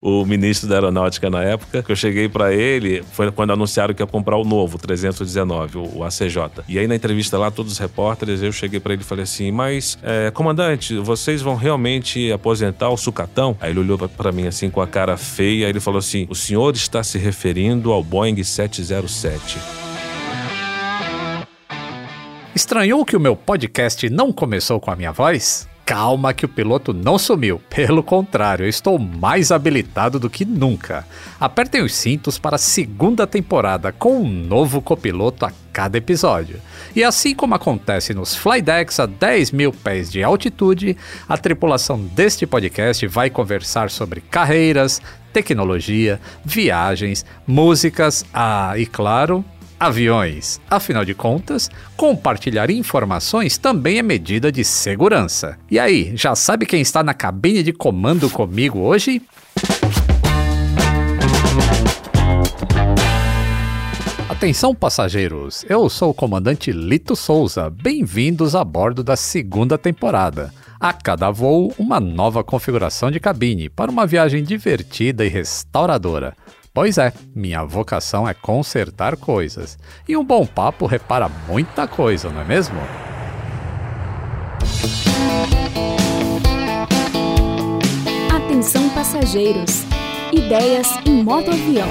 o ministro da Aeronáutica na época, que eu cheguei para ele, foi quando anunciaram que ia comprar o novo, 319, o, ACJ. E aí na entrevista lá, todos os repórteres, eu cheguei para ele e falei assim, mas, é, comandante, vocês vão realmente aposentar o sucatão? Aí ele olhou para mim assim com a cara feia, aí ele falou assim, o senhor está se referindo ao Boeing 707. Estranhou que o meu podcast não começou com a minha voz? Calma que o piloto não sumiu. Pelo contrário, eu estou mais habilitado do que nunca. Apertem os cintos para a segunda temporada com um novo copiloto a cada episódio. E assim como acontece nos flydecks a 10 mil pés de altitude, a tripulação deste podcast vai conversar sobre carreiras, tecnologia, viagens, músicas, ah, e claro, aviões. Afinal de contas, compartilhar informações também é medida de segurança. E aí, já sabe quem está na cabine de comando comigo hoje? Atenção passageiros, eu sou o comandante Lito Souza. Bem-vindos a bordo da segunda temporada. A cada voo, uma nova configuração de cabine para uma viagem divertida e restauradora. Pois é, minha vocação é consertar coisas. E um bom papo repara muita coisa, não é mesmo? Atenção passageiros. Ideias em modo avião.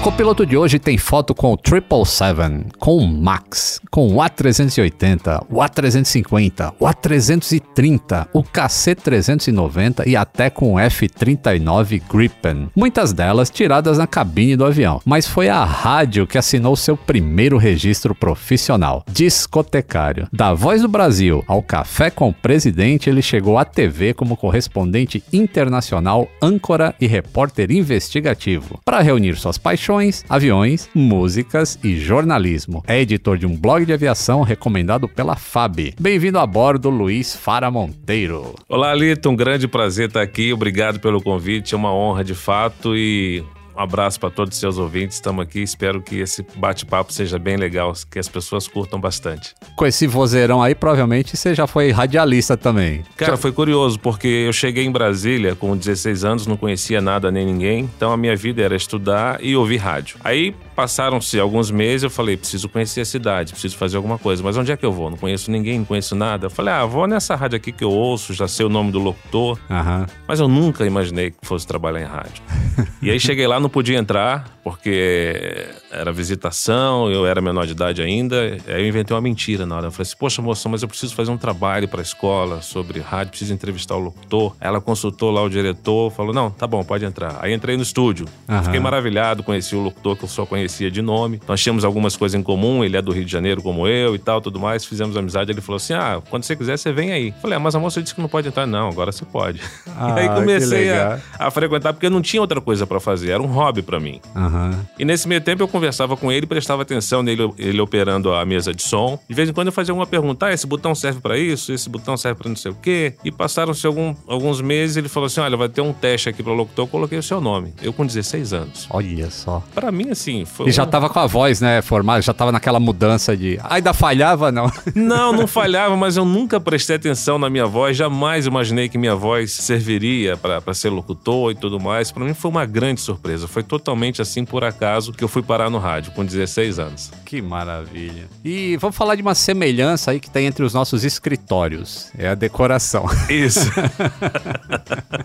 Copiloto de hoje tem foto com o 777, com o Max, com o A380, o A350, o A330, o KC390 e até com o F39 Gripen. Muitas delas tiradas na cabine do avião, mas foi a rádio que assinou seu primeiro registro profissional, discotecário. Da Voz do Brasil ao Café com o Presidente, ele chegou à TV como correspondente internacional, âncora e repórter investigativo, para reunir suas paixões aviões, músicas e jornalismo. É editor de um blog de aviação recomendado pela FAB. Bem-vindo a bordo, Luiz Fara Monteiro. Olá, Lito, um grande prazer estar aqui. Obrigado pelo convite, é uma honra de fato e um abraço para todos os seus ouvintes. Estamos aqui. Espero que esse bate-papo seja bem legal, que as pessoas curtam bastante. Com esse vozeirão aí, provavelmente você já foi radialista também. Cara, foi curioso, porque eu cheguei em Brasília com 16 anos, não conhecia nada nem ninguém. Então a minha vida era estudar e ouvir rádio. Aí passaram-se alguns meses, eu falei, preciso conhecer a cidade, preciso fazer alguma coisa. Mas onde é que eu vou? Não conheço ninguém, não conheço nada. Eu falei, ah, vou nessa rádio aqui que eu ouço, já sei o nome do locutor. Uhum. Mas eu nunca imaginei que fosse trabalhar em rádio. e aí cheguei lá, não podia entrar, porque era visitação, eu era menor de idade ainda. Aí eu inventei uma mentira na hora. Eu falei assim: Poxa, moça, mas eu preciso fazer um trabalho para a escola sobre rádio, preciso entrevistar o locutor. Ela consultou lá o diretor, falou: Não, tá bom, pode entrar. Aí entrei no estúdio. Uhum. Fiquei maravilhado, conheci o locutor que eu só conhecia de nome. Nós tínhamos algumas coisas em comum, ele é do Rio de Janeiro como eu e tal, tudo mais. Fizemos amizade. Ele falou assim: Ah, quando você quiser, você vem aí. Eu falei: ah, Mas a moça disse que não pode entrar. Não, agora você pode. Ah, e aí comecei a, a, frequentar, porque não tinha outra coisa para fazer, era um hobby para mim. Uhum. E nesse meio tempo eu conversava com ele, prestava atenção nele, ele operando a mesa de som. De vez em quando eu fazia alguma pergunta: ah, esse botão serve para isso, esse botão serve para não sei o quê. E passaram-se algum, alguns meses, ele falou assim: olha, vai ter um teste aqui para o locutor. Eu coloquei o seu nome. Eu com 16 anos. Olha só. Para mim, assim, foi. E já tava com a voz, né, formada, já tava naquela mudança de. Ainda falhava, não? Não, não falhava, mas eu nunca prestei atenção na minha voz, jamais imaginei que minha voz serviria para ser locutor e tudo mais. Para mim foi uma grande surpresa. Foi totalmente assim por acaso que eu fui parar no rádio com 16 anos. Que maravilha. E vamos falar de uma semelhança aí que tem entre os nossos escritórios. É a decoração. Isso.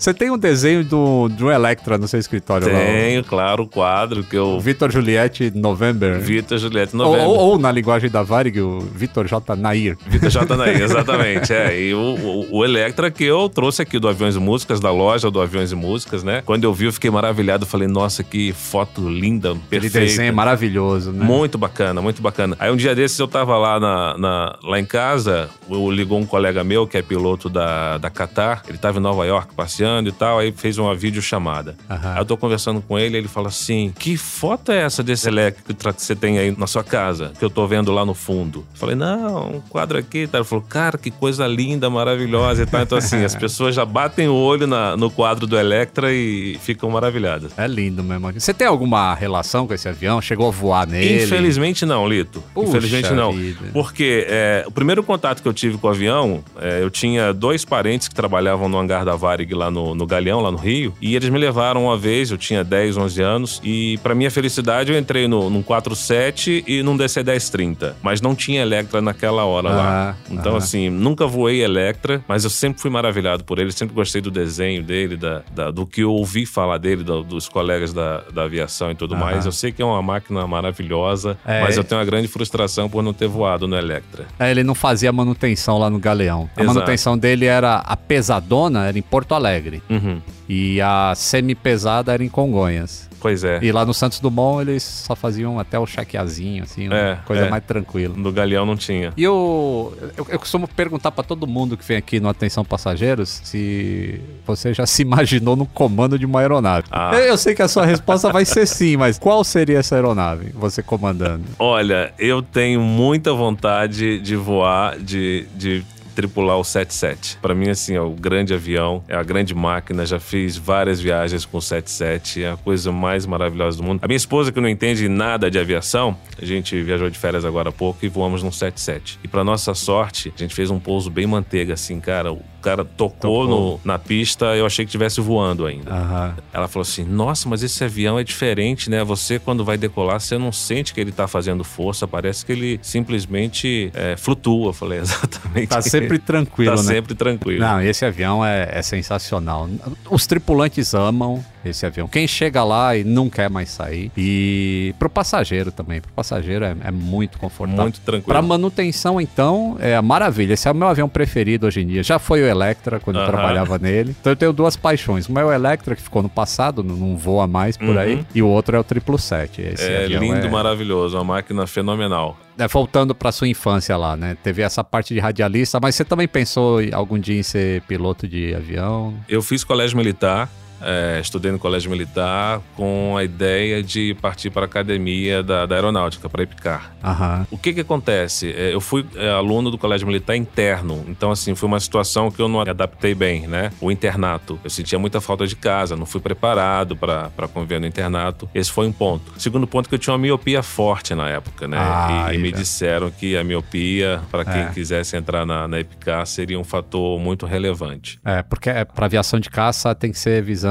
Você tem um desenho do, do Electra no seu escritório Tenho, lá? claro, o quadro que eu... Vitor Juliette November. Vitor Juliette November. Ou, ou, ou, na linguagem da Varig, o Vitor J. Nair. Vitor J. Nair, exatamente. é. E o, o, o, Electra que eu trouxe aqui do Aviões e Músicas, da loja do Aviões e Músicas, né? Quando eu vi, eu fiquei maravilhado. Falei, nossa, que foto linda, perfeita. Aquele desenho é maravilhoso, né? Muito bacana, muito bacana. Aí um dia desses eu tava lá, na, na lá em casa, ligou um colega meu que é piloto da, da Qatar. Ele tava em Nova York passeando e tal, aí fez uma videochamada. Aham. Aí eu tô conversando com ele, ele fala assim: Que foto é essa desse elétrico que você tem aí na sua casa? Que eu tô vendo lá no fundo. Eu falei, não, um quadro aqui. Ele falou, cara, que coisa linda, maravilhosa e tal. Então, assim, as pessoas já batem o olho na- no quadro do Electra e ficam maravilhadas. É lindo mesmo. Você tem alguma relação com esse avião? Chegou a voar nele? Infelizmente não, Lito. Puxa Infelizmente não. vida. Porque é, o primeiro contato que eu tive com o avião, é, eu tinha dois parentes que trabalhavam no hangar da Varig lá no, no Galeão, lá no Rio, e eles me levaram uma vez, eu tinha 10, 11 anos, e pra minha felicidade eu entrei no, num 47 e num DC-1030, mas não tinha Electra naquela hora lá. Ah, Então, ah. assim, nunca voei Electra, mas eu sempre fui maravilhado por ele, sempre gostei do desenho dele, da, da- do que eu ouvi falar dele, do- dos colegas da, da aviação e tudo Aham. mais. Eu sei que é uma máquina maravilhosa, É. mas eu tenho uma grande frustração por não ter voado no Electra. É, ele não fazia manutenção lá no Galeão. A Exato. manutenção dele era a pesadona, era em Porto Alegre. Uhum. E a semi-pesada era em Congonhas. Pois é. E lá no Santos Dumont eles só faziam até o chaqueazinho, assim, É, coisa é. mais tranquila. No Galeão não tinha. E eu, eu, eu costumo perguntar pra todo mundo que vem aqui no Atenção Passageiros se você já se imaginou no comando de uma aeronave. Ah. Eu, eu sei que a sua resposta vai ser sim, mas qual seria essa aeronave, você comandando? Olha, eu tenho muita vontade de voar, de, de tripular o 77. Pra mim, assim, é o grande avião, é a grande máquina. Já fiz várias viagens com o 77, é a coisa mais maravilhosa do mundo. A minha esposa, que não entende nada de aviação, a gente viajou de férias agora há pouco e voamos num 77. E pra nossa sorte, a gente fez um pouso bem manteiga, assim, cara. O cara tocou, Tocou. No, na pista, eu achei que estivesse voando ainda. Aham. Ela falou assim: Nossa, mas esse avião é diferente, né? Você, quando vai decolar, você não sente que ele tá fazendo força, parece que ele simplesmente é, flutua. Eu falei, exatamente. Tá sempre tranquilo, Tá né? sempre tranquilo. Não, esse avião é, é sensacional. Os tripulantes amam esse avião. Quem chega lá e não quer mais sair. E pro passageiro também. Pro passageiro é, é muito confortável. Muito tranquilo. Pra manutenção, então, é a maravilha. Esse é o meu avião preferido hoje em dia. Já foi o Electra, quando eu Aham. trabalhava nele. Então eu tenho duas paixões. Uma é o Electra, que ficou no passado, não, voa mais por Uhum. aí. E o outro é o 777. Esse É lindo, é... maravilhoso, uma máquina fenomenal. É, voltando pra sua infância lá, né? Teve essa parte de radialista, mas você também pensou algum dia em ser piloto de avião? Eu fiz colégio militar, é, estudei no colégio militar com a ideia de partir para a academia da, da aeronáutica, para EPICAR. Aham. O que que acontece? É, Eu fui é, aluno do colégio militar interno, então assim, foi uma situação que eu não adaptei bem, né? O internato. Eu sentia muita falta de casa, não fui preparado para conviver no internato. Esse foi um ponto. Segundo ponto que eu tinha uma miopia forte na época, né? Ah, e, e me disseram que a miopia, para quem É. quisesse entrar na, na EPICAR, seria um fator muito relevante. É, porque é, pra aviação de caça tem que ser visão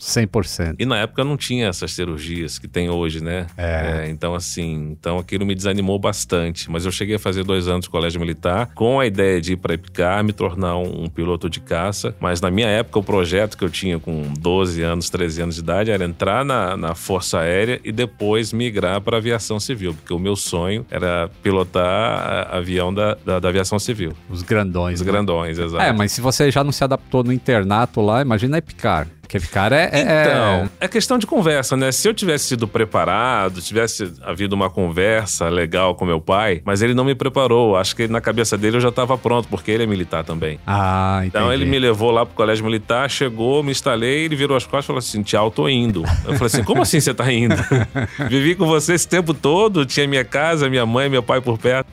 100%. E na época não tinha essas cirurgias que tem hoje, né? É. então, assim, então aquilo me desanimou bastante. Mas eu cheguei a fazer dois anos de colégio militar com a ideia de ir para EPICAR, me tornar um, um piloto de caça. Mas na minha época, o projeto que eu tinha com 12 anos, 13 anos de idade era entrar na, na Força Aérea e depois migrar para a aviação civil, porque o meu sonho era pilotar avião da, da, da aviação civil. Os grandões. Os né? grandões, exato. É, mas se você já não se adaptou no internato lá, imagina a Epicar. Porque Epicar é. é- Então, é questão de conversa, né? Se eu tivesse sido preparado, tivesse havido uma conversa legal com meu pai, mas ele não me preparou. Acho que na cabeça dele eu já estava pronto, porque ele é militar também. Ah, entendi. Então ele me levou lá pro colégio militar, chegou, me instalei, ele virou as costas e falou assim: Tchau, tô indo. Eu falei assim: Como assim você tá indo? Vivi com você esse tempo todo, tinha minha casa, minha mãe, meu pai por perto.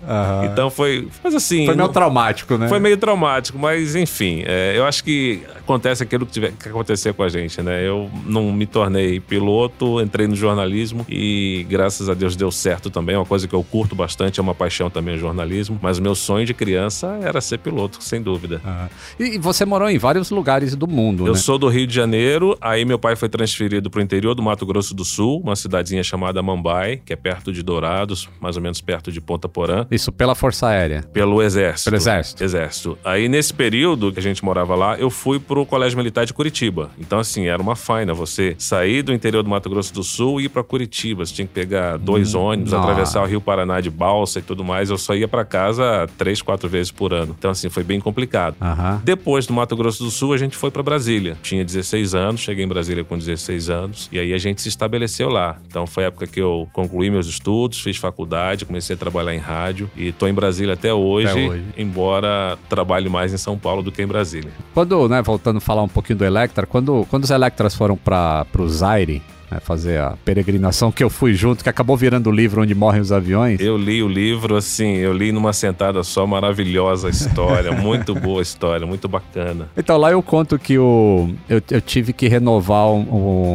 Então foi. Mas assim. Foi meio não- traumático, né? foi meio traumático, mas enfim, é, eu acho que acontece aquilo que tiver que acontecer com a gente, né? Eu não me tornei piloto, entrei no jornalismo e graças a Deus deu certo também. É uma coisa que eu curto bastante, é uma paixão também o jornalismo. Mas o meu sonho de criança era ser piloto, sem dúvida. Ah. E você morou em vários lugares do mundo, Eu né? sou do Rio de Janeiro, aí meu pai foi transferido para o interior do Mato Grosso do Sul, uma cidadezinha chamada Mambai, que é perto de Dourados, mais ou menos perto de Ponta Porã. Isso pela Força Aérea. Pelo exército. Pelo exército. Exército. Aí, nesse período que a gente morava lá, eu fui pro Colégio Militar de Curitiba. Então, assim, era uma faina você sair do interior do Mato Grosso do Sul e ir para Curitiba. Você tinha que pegar dois Hum, ônibus, nossa. atravessar o Rio Paraná de balsa e tudo mais. Eu só ia para casa três, quatro vezes por ano. Então, assim, foi bem complicado. Aham. Depois do Mato Grosso do Sul, a gente foi para Brasília. Tinha 16 anos, cheguei em Brasília com 16 anos e aí a gente se estabeleceu lá. Então foi a época que eu concluí meus estudos, fiz faculdade, comecei a trabalhar em rádio e tô em Brasília até hoje, Até hoje. embora trabalhe mais em São Paulo do que em Brasília. Quando, né, voltando a falar um pouquinho do Electra, quando, quando os Electras foram para o Zaire, né, fazer a peregrinação que eu fui junto, que acabou virando o livro onde morrem os aviões. Eu li o livro assim, eu li numa sentada só, maravilhosa a história, muito boa a história, muito bacana. Então lá eu conto que o, eu, eu tive que renovar um,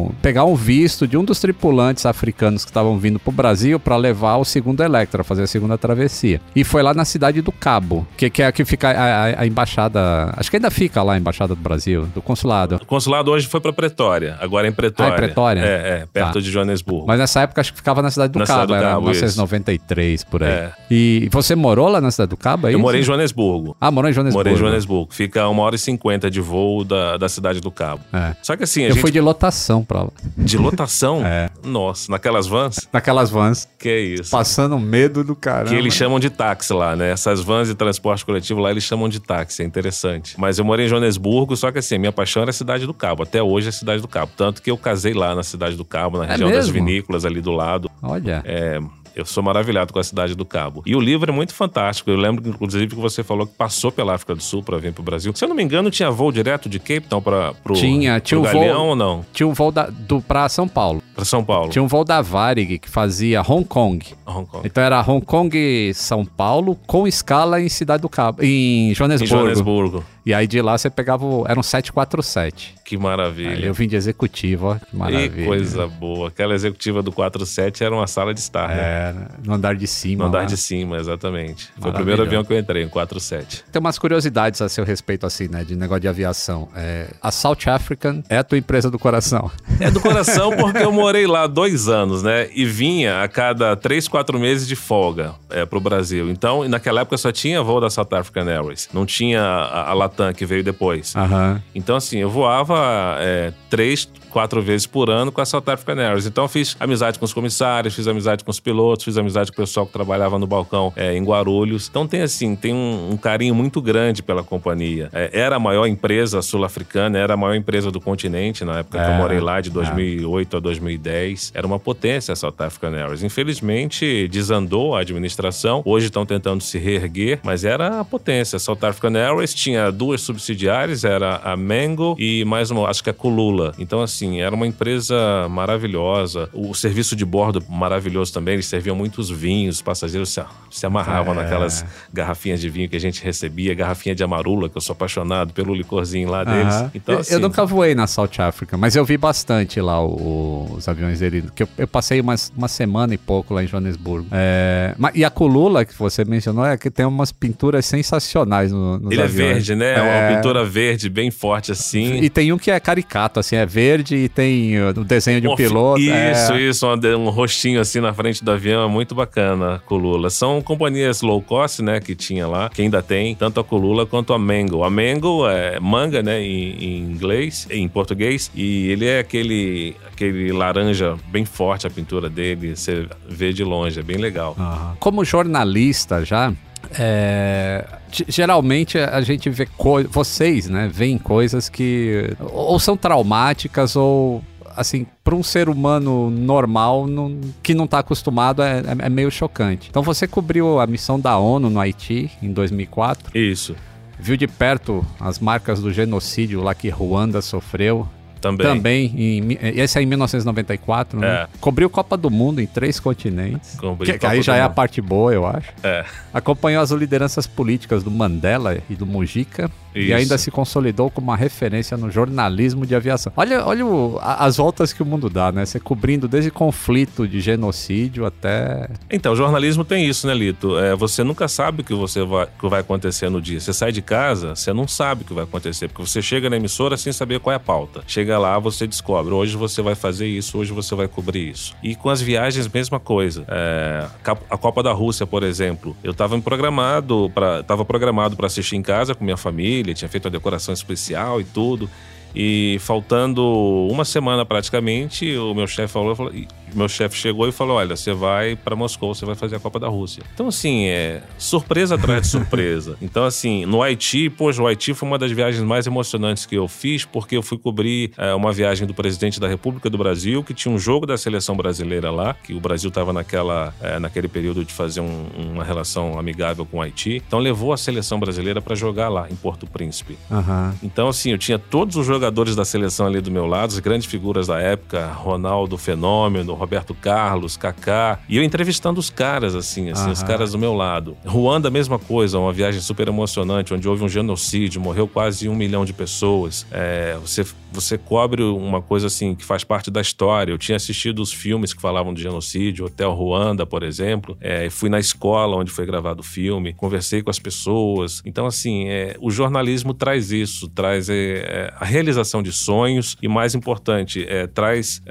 um- pegar um visto de um dos tripulantes africanos que estavam vindo pro Brasil para levar o segundo Electra, fazer a segunda travessia. E foi lá na cidade do Cabo, que, que é que fica a, a- a embaixada, acho que ainda fica lá a embaixada do Brasil, do consulado. O consulado hoje foi para Pretória, agora é em Pretória. Ah, é Pretória? É, é, perto Tá. de Joanesburgo. Mas nessa época acho que ficava na cidade do Na Cabo, cidade do era Cabo, 1993 por aí. É. E você morou lá na cidade do Cabo? É eu isso? morei em Joanesburgo. Ah, morou em Joanesburgo. Morei em Joanesburgo. Fica a uma hora e cinquenta de voo da, da cidade do Cabo. É. Só que assim, a Eu gente... fui de lotação pra lá. De lotação? É. Nossa, naquelas vans? Naquelas vans, Que é isso? passando medo do caramba. Que eles chamam de táxi lá, né? Essas vans de transporte coletivo lá, eles chamam de táxi. É interessante. Mas eu morei em Joanesburgo, só que assim, a minha paixão era a cidade do Cabo. Até hoje é a cidade do Cabo. Tanto que eu casei lá na cidade do Cabo, na É região das mesmo? vinícolas ali do lado. Olha. É, eu sou maravilhado com a cidade do Cabo. E o livro é muito fantástico. Eu lembro, inclusive, que você falou que passou pela África do Sul para vir pro Brasil. Se eu não me engano, tinha voo direto de Cape Town para pro, Tinha, pro tinha voo- Galeão ou não? Tinha um voo da, do, pra São Paulo. Para São Paulo. Tinha um voo da Varig que fazia Hong Kong. Hong Kong. Então era Hong Kong São Paulo com escala em Cidade do Cabo, em Em Joanesburgo. E aí de lá você pegava o, era um 747. Que Aí maravilha. eu vim de executivo, ó, que maravilha. Que coisa boa. Aquela executiva do 47 era uma sala de estar, né? É, no andar de cima. No andar lá. de cima, exatamente. Foi o primeiro avião que eu entrei, em 47. Tem umas curiosidades a seu respeito, assim, né? De negócio de aviação. É, a South African é a tua empresa do coração. É do coração porque eu morei lá dois anos, né? E vinha a cada três, quatro meses de folga é, pro Brasil. Então, naquela época só tinha voo da South African Airways. Não tinha a, a Latam que veio depois. Aham. Então, assim, eu voava é, três, quatro vezes por ano com a South African Airways. Então, fiz amizade com os comissários, fiz amizade com os pilotos, fiz amizade com o pessoal que trabalhava no balcão é, em Guarulhos. Então, tem, assim, tem um, um carinho muito grande pela companhia. É, era a maior empresa sul-africana, era a maior empresa do continente na época que eu É, morei lá, de 2008 a 2010. Era uma potência a South African Airways. Infelizmente, desandou a administração. Hoje estão tentando se reerguer, mas era a potência. A South African Airways tinha duas subsidiárias, era a Mango e mais uma, acho que a Kulula. Então, assim, era uma empresa maravilhosa. O serviço de bordo maravilhoso também. Eles serviam muitos vinhos, os passageiros se, se amarravam É. naquelas garrafinhas de vinho que a gente recebia, garrafinha de amarula, que eu sou apaixonado pelo licorzinho lá deles. Então, Eu- assim, eu nunca voei na South Africa, mas eu vi bastante lá o- os aviões dele. Que eu, eu passei umas, uma semana e pouco lá em Joanesburgo. É, e a Kulula, que você mencionou, é que tem umas pinturas sensacionais no, nos Ele é aviões. verde, né? É uma pintura verde bem forte assim. E tem um que é caricato, assim, é verde e tem uh, o desenho de um piloto. Isso, é... isso, um, um rostinho assim na frente do avião, é muito bacana Colula. São companhias low cost, né, que tinha lá, que ainda tem, tanto a Colula quanto a Mango. A Mango é manga, né, em, em inglês, em português, e ele é aquele, aquele laranja bem forte, a pintura dele, você vê de longe, é bem legal. Aham. Como jornalista já, é, ge- geralmente a gente vê coisas, vocês, né, veem coisas que ou são traumáticas ou assim, para um ser humano normal não- que não está acostumado é, é- é meio chocante. Então você cobriu a missão da ONU no Haiti em 2004, Isso, viu de perto as marcas do genocídio lá que Ruanda sofreu. Também. Também, em, mi- esse é em 1994, né? É. Cobriu Copa do Mundo em três continentes. Cobri Que, aí já é a parte boa, eu acho. É. Acompanhou as lideranças políticas do Mandela e do Mujica e Isso. ainda se consolidou como uma referência no jornalismo de aviação. Olha, olha o- as voltas que o mundo dá, né? Você cobrindo desde conflito de genocídio até. Então, o jornalismo tem isso, né, Lito? É, você nunca sabe o que, você vai, que vai acontecer no dia. Você sai de casa, você não sabe o que vai acontecer, porque você chega na emissora sem saber qual é a pauta. Chega lá, você descobre, hoje você vai fazer isso, hoje você vai cobrir isso. E com as viagens, mesma coisa. É, a Copa da Rússia, por exemplo, eu estava programado para tava programado para assistir em casa com minha família, tinha feito a decoração especial e tudo. E faltando uma semana praticamente, o meu chefe falou, falou meu chefe chegou e falou: Olha, você vai para Moscou, você vai fazer a Copa da Rússia. Então, assim, é surpresa atrás de surpresa. Então, assim, no Haiti, poxa, o Haiti foi uma das viagens mais emocionantes que eu fiz, porque eu fui cobrir é, uma viagem do presidente da República do Brasil, que tinha um jogo da seleção brasileira lá, que o Brasil estava naquela, é, naquele período de fazer um, uma relação amigável com o Haiti. Então, levou a seleção brasileira para jogar lá, em Porto Príncipe. Aham. Então, assim, eu tinha todos os jogadores da seleção ali do meu lado, as grandes figuras da época, Ronaldo Fenômeno, Roberto Carlos, Kaká, e eu entrevistando os caras, assim, assim, os Aham. caras do meu lado. Ruanda, a mesma coisa, uma viagem super emocionante, onde houve um genocídio, morreu quase um milhão de pessoas. É, você, você cobre uma coisa assim que faz parte da história. Eu tinha assistido os filmes que falavam de genocídio, Hotel Ruanda, por exemplo. É, fui na escola onde foi gravado o filme, conversei com as pessoas. Então, assim, é, o jornalismo traz isso, traz é, é, a realização de sonhos e, mais importante, é, traz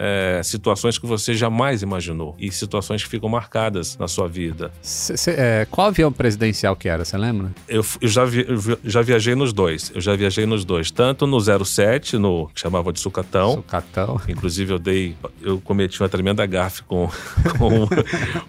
situações que você jamais imaginou e situações que ficam marcadas na sua vida. Cê- cê- é, qual avião presidencial que era, você lembra? Eu, eu já, vi- eu já viajei nos dois. Eu já viajei nos dois. Tanto no 07, no que chamava de Sucatão. Sucatão. Inclusive, eu dei. Eu cometi uma tremenda gafe com, com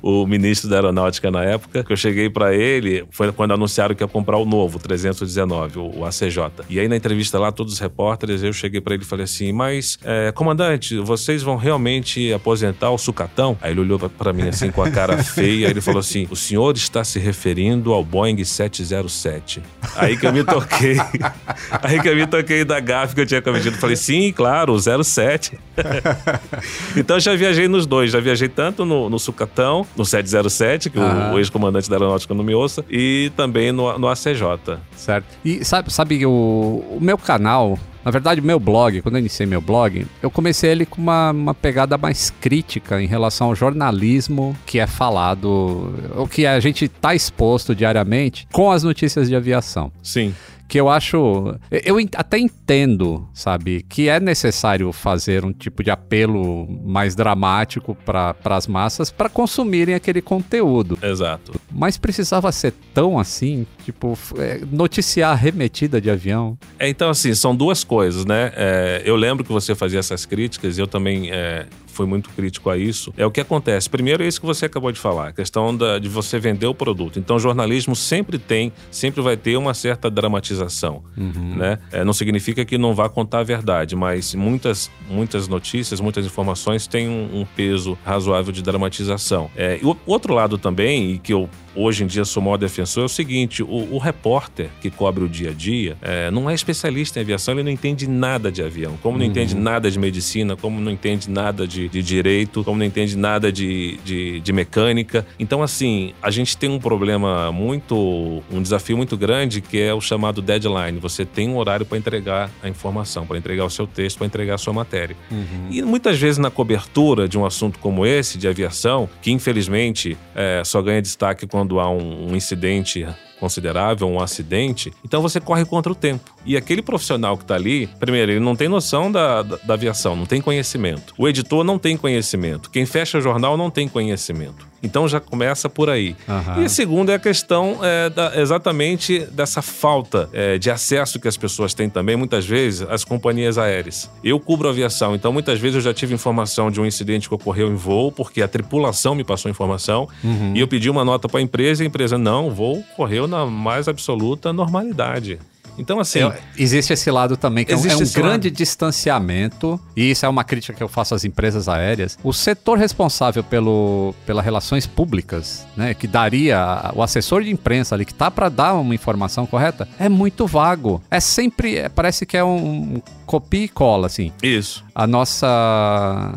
o ministro da Aeronáutica na época. Que eu cheguei pra ele, foi quando anunciaram que ia comprar o novo, 319, o, o ACJ. E aí, na entrevista lá, todos os repórteres, eu cheguei pra ele e falei assim: Mas, é, comandante, vocês vão realmente aposentar o Sucatão? Aí ele olhou pra- pra mim assim com a cara feia. Ele falou assim: O senhor está se referindo ao Boeing 707. Aí que eu me toquei. Aí que eu me toquei da gafe que eu tinha cometido. Falei, sim, claro, o 07. então eu já viajei nos dois. Já viajei tanto no, no Sucatão, no 707, que Ah. o, o ex-comandante da aeronáutica não me ouça, e também no, no ACJ. Certo. E sabe, sabe o, o meu canal, na verdade, meu blog, quando eu iniciei meu blog, eu comecei ele com uma, uma pegada mais crítica em relação ao jornalismo que é falado, o que a gente está exposto diariamente com as notícias de aviação. Sim. Que eu acho. Eu até entendo, sabe, que é necessário fazer um tipo de apelo mais dramático para as massas para consumirem aquele conteúdo. Exato. Mas precisava ser tão assim, tipo, é, noticiar arremetida de avião. É, então, assim, são duas coisas, né? É, eu lembro que você fazia essas críticas e eu também é, fui muito crítico a isso. É o que acontece. Primeiro é isso que você acabou de falar, a questão da- de você vender o produto. Então, o jornalismo sempre tem, sempre vai ter uma certa dramatização, né? É, não significa que não vá contar a verdade, mas muitas, muitas notícias, muitas informações têm um, um peso razoável de dramatização. É, e o outro lado também, e que eu hoje em dia sou o maior defensor, é o seguinte: o, o repórter que cobre o dia a dia é, não é especialista em aviação, ele não entende nada de avião, como não entende nada de medicina, como não entende nada de, de direito, como não entende nada de, de, de mecânica. Então, assim, a gente tem um problema muito, um desafio muito grande que é o chamado deadline. Você tem um horário para entregar a informação, para entregar o seu texto, para entregar a sua matéria. E muitas vezes na cobertura de um assunto como esse, de aviação, que infelizmente é, só ganha destaque quando há um, um incidente considerável, um acidente, então você corre contra o tempo. E aquele profissional que está ali, primeiro, ele não tem noção da, da, da aviação, não tem conhecimento. O editor não tem conhecimento. Quem fecha o jornal não tem conhecimento. Então já começa por aí. Aham. E a segunda é a questão é, da- exatamente dessa falta é, de acesso que as pessoas têm também, muitas vezes, às companhias aéreas. Eu cubro aviação, então muitas vezes eu já tive informação de um incidente que ocorreu em voo, porque a tripulação me passou informação, e eu pedi uma nota para a empresa e a empresa, não, o voo correu na mais absoluta normalidade. Então, assim, existe esse lado também, que é um, é um grande lado. distanciamento, e isso é uma crítica que eu faço às empresas aéreas. O setor responsável pelo, pelas relações públicas, né, que daria o assessor de imprensa ali, que tá para dar uma informação correta, é muito vago. É sempre, é- parece que é um copia e cola, assim. isso. A nossa,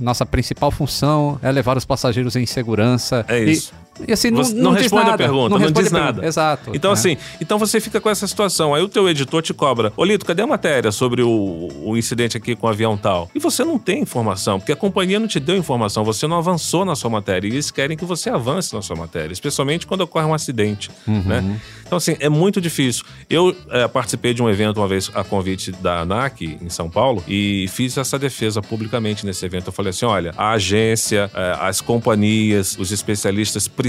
nossa principal função é levar os passageiros em segurança. É isso. E, assim, não, não não responde a nada, pergunta, não, responde diz a nada. Exato. Então, né? assim, então você fica com essa situação. Aí o teu editor te cobra. Ô, Lito, cadê a matéria sobre o, o incidente aqui com o avião tal? E você não tem informação, porque a companhia não te deu informação, você não avançou na sua matéria. E eles querem que você avance na sua matéria, especialmente quando ocorre um acidente, Uhum. né? Então, assim, é muito difícil. Eu é, participei de um evento uma vez a convite da ANAC em São Paulo e fiz essa defesa publicamente nesse evento. Eu falei assim: olha, a agência, é, as companhias, os especialistas precisam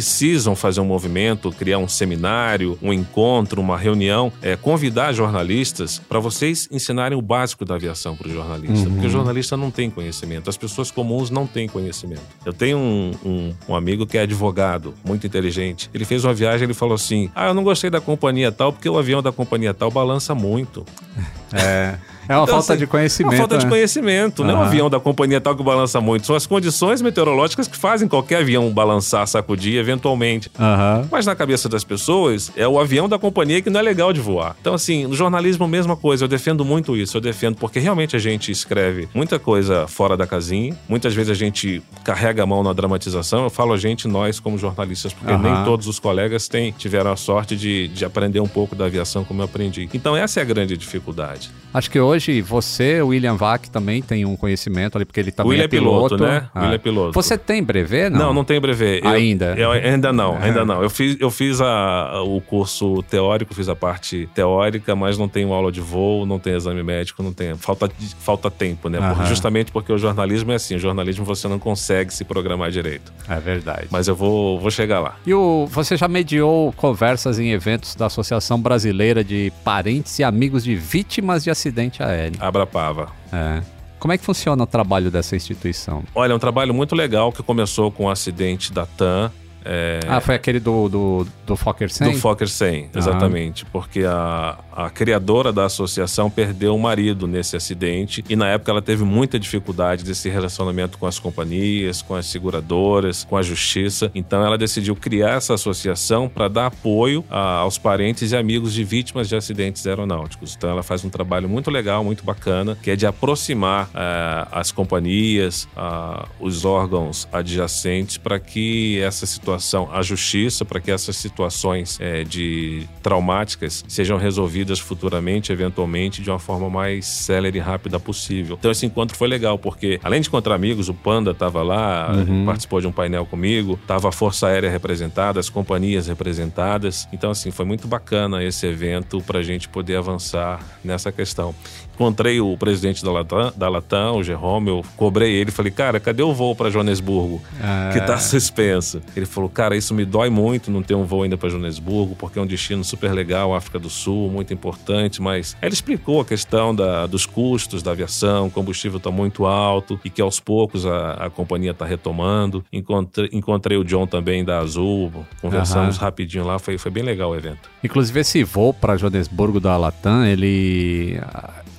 fazer um movimento, criar um seminário, um encontro, uma reunião, é, convidar jornalistas para vocês ensinarem o básico da aviação para o jornalista. Uhum. Porque o jornalista não tem conhecimento, as pessoas comuns não têm conhecimento. Eu tenho um, um, um amigo que é advogado, muito inteligente. Ele fez uma viagem ele falou assim: Ah, eu não gostei da companhia tal porque o avião da companhia tal balança muito. É. É uma então, falta assim, de conhecimento. É uma falta né? de conhecimento. Não é um avião da companhia tal que balança muito. São as condições meteorológicas que fazem qualquer avião balançar, sacudir eventualmente. Uhum. Mas na cabeça das pessoas, é o avião da companhia que não é legal de voar. Então, assim, no jornalismo, mesma coisa. Eu defendo muito isso. Eu defendo porque realmente a gente escreve muita coisa fora da casinha. Muitas vezes a gente carrega a mão na dramatização. Eu falo a gente, nós, como jornalistas, porque uhum. nem todos os colegas têm, tiveram a sorte de, de aprender um pouco da aviação como eu aprendi. Então, essa é a grande dificuldade. Acho que hoje você, William Vac, também tem um conhecimento ali, porque ele também William é piloto. piloto né? Ah. William é piloto. Você tem brevet, não? Não, não tem brevet. Eu, ainda? Eu, ainda não, é. ainda não. Eu fiz, eu fiz a, o curso teórico, fiz a parte teórica, mas não tenho aula de voo, não tenho exame médico, não tenho. Falta, falta tempo, né? Uhum. Justamente porque o jornalismo é assim, o jornalismo você não consegue se programar direito. É verdade. Mas eu vou, vou chegar lá. E o, você já mediou conversas em eventos da Associação Brasileira de Parentes e Amigos de Vítimas de Acidente Aéreo? Abrapava. É. Como é que funciona o trabalho dessa instituição? Olha, é um trabalho muito legal que começou com o acidente da TAM é... Ah, foi aquele do, do, do Fokker 100? Do Fokker 100, exatamente. Porque a, a criadora da associação perdeu o marido nesse acidente e na época ela teve muita dificuldade desse relacionamento com as companhias, com as seguradoras, com a justiça. Então ela decidiu criar essa associação para dar apoio a, aos parentes e amigos de vítimas de acidentes aeronáuticos. Então ela faz um trabalho muito legal, muito bacana, que é de aproximar uh, as companhias, uh, os órgãos adjacentes para que essa situação situação à justiça para que essas situações é, de traumáticas sejam resolvidas futuramente, eventualmente, de uma forma mais célere e rápida possível. Então esse encontro foi legal, porque além de encontrar amigos, o Panda estava lá, uhum. participou de um painel comigo, estava a Força Aérea representada, as companhias representadas. Então, assim, foi muito bacana esse evento para a gente poder avançar nessa questão. Encontrei o presidente da Latam, da Latam o Jerome, eu cobrei ele, falei, cara, cadê o voo para Joanesburgo? Ah. Que tá suspenso. Ele falou, cara, isso me dói muito não ter um voo ainda para Joanesburgo, porque é um destino super legal, África do Sul, muito importante, mas aí ele explicou a questão da, dos custos da aviação, o combustível está muito alto e que aos poucos a, a companhia está retomando. Encontrei, encontrei o John também da Azul, conversamos uhum. rapidinho lá, foi, foi bem legal o evento. Inclusive esse voo para Joanesburgo da Latam, ele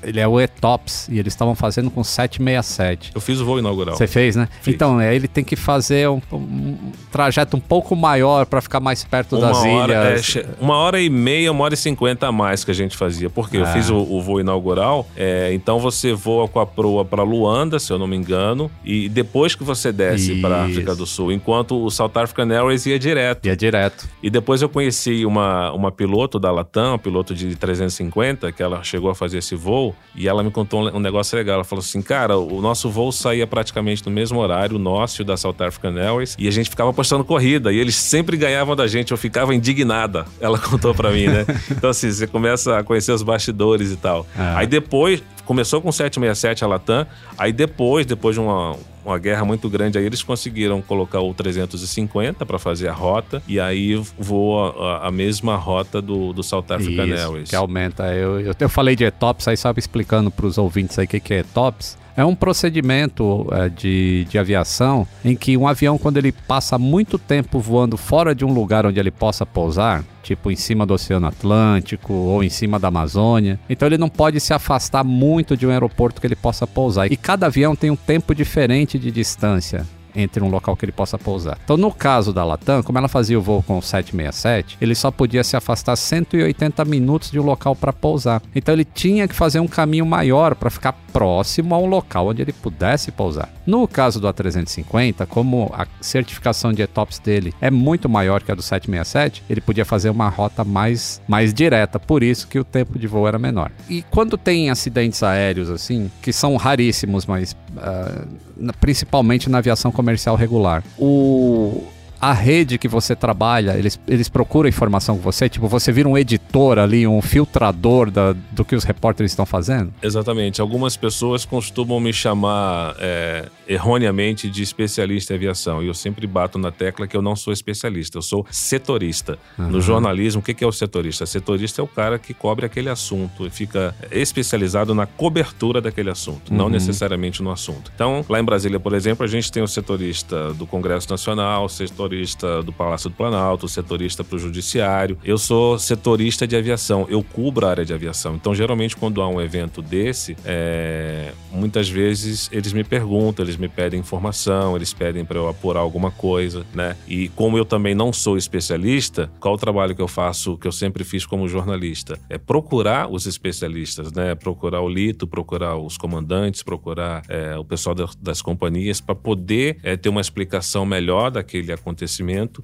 ele é o ETOPS e eles estavam fazendo com 767. Eu fiz o voo inaugural. Você fez, né? Fiz. Então, é, ele tem que fazer um, um trajeto um pouco maior para ficar mais perto uma das hora, ilhas. É, uma hora e meia, uma hora e cinquenta a mais que a gente fazia. Porque é. eu fiz o, o voo inaugural, é, então você voa com a proa para Luanda, se eu não me engano, e depois que você desce para África do Sul, enquanto o South African Airways ia direto. Ia direto. E depois eu conheci uma, uma piloto da Latam, uma piloto de 350, que ela chegou a fazer esse voo e ela me contou um negócio legal. Ela falou assim: cara, o nosso voo saía praticamente no mesmo horário, o nosso e o da South African Airways, e a gente ficava postando corrida, e eles sempre ganhavam da gente, eu ficava indignada. Ela contou para mim, né? Então, assim, você começa a conhecer os bastidores e tal. É. Aí depois, começou com 767 a Latam, aí depois, depois de uma, uma guerra muito grande, aí eles conseguiram colocar o 350 para fazer a rota, e aí voa a, a mesma rota do, do South African Isso, Airways. que aumenta. Eu, eu, eu falei de ETOPS, aí só explicando para os ouvintes aí o que, que é ETOPS. É um procedimento é, de, de aviação em que um avião, quando ele passa muito tempo voando fora de um lugar onde ele possa pousar, tipo em cima do Oceano Atlântico ou em cima da Amazônia. Então ele não pode se afastar muito de um aeroporto que ele possa pousar. E cada avião tem um tempo diferente de distância entre um local que ele possa pousar. Então, no caso da Latam, como ela fazia o voo com o 767, ele só podia se afastar 180 minutos de um local para pousar. Então, ele tinha que fazer um caminho maior para ficar próximo a um local onde ele pudesse pousar. No caso do A350, como a certificação de ETOPS dele é muito maior que a do 767, ele podia fazer uma rota mais, mais direta, por isso que o tempo de voo era menor. E quando tem acidentes aéreos assim, que são raríssimos, mas uh, principalmente na aviação comercial regular. O a rede que você trabalha, eles, eles procuram informação com você? Tipo, você vira um editor ali, um filtrador da, do que os repórteres estão fazendo? Exatamente. Algumas pessoas costumam me chamar é, erroneamente de especialista em aviação. E eu sempre bato na tecla que eu não sou especialista, eu sou setorista. Uhum. No jornalismo, o que é o setorista? Setorista é o cara que cobre aquele assunto e fica especializado na cobertura daquele assunto, uhum. não necessariamente no assunto. Então, lá em Brasília, por exemplo, a gente tem o setorista do Congresso Nacional, o setorista do Palácio do Planalto, setorista para o Judiciário. Eu sou setorista de aviação, eu cubro a área de aviação. Então, geralmente, quando há um evento desse, é... muitas vezes eles me perguntam, eles me pedem informação, eles pedem para eu apurar alguma coisa, né? E como eu também não sou especialista, qual o trabalho que eu faço, que eu sempre fiz como jornalista? É procurar os especialistas, né? Procurar o Lito, procurar os comandantes, procurar é, o pessoal das companhias para poder é, ter uma explicação melhor daquele acontecimento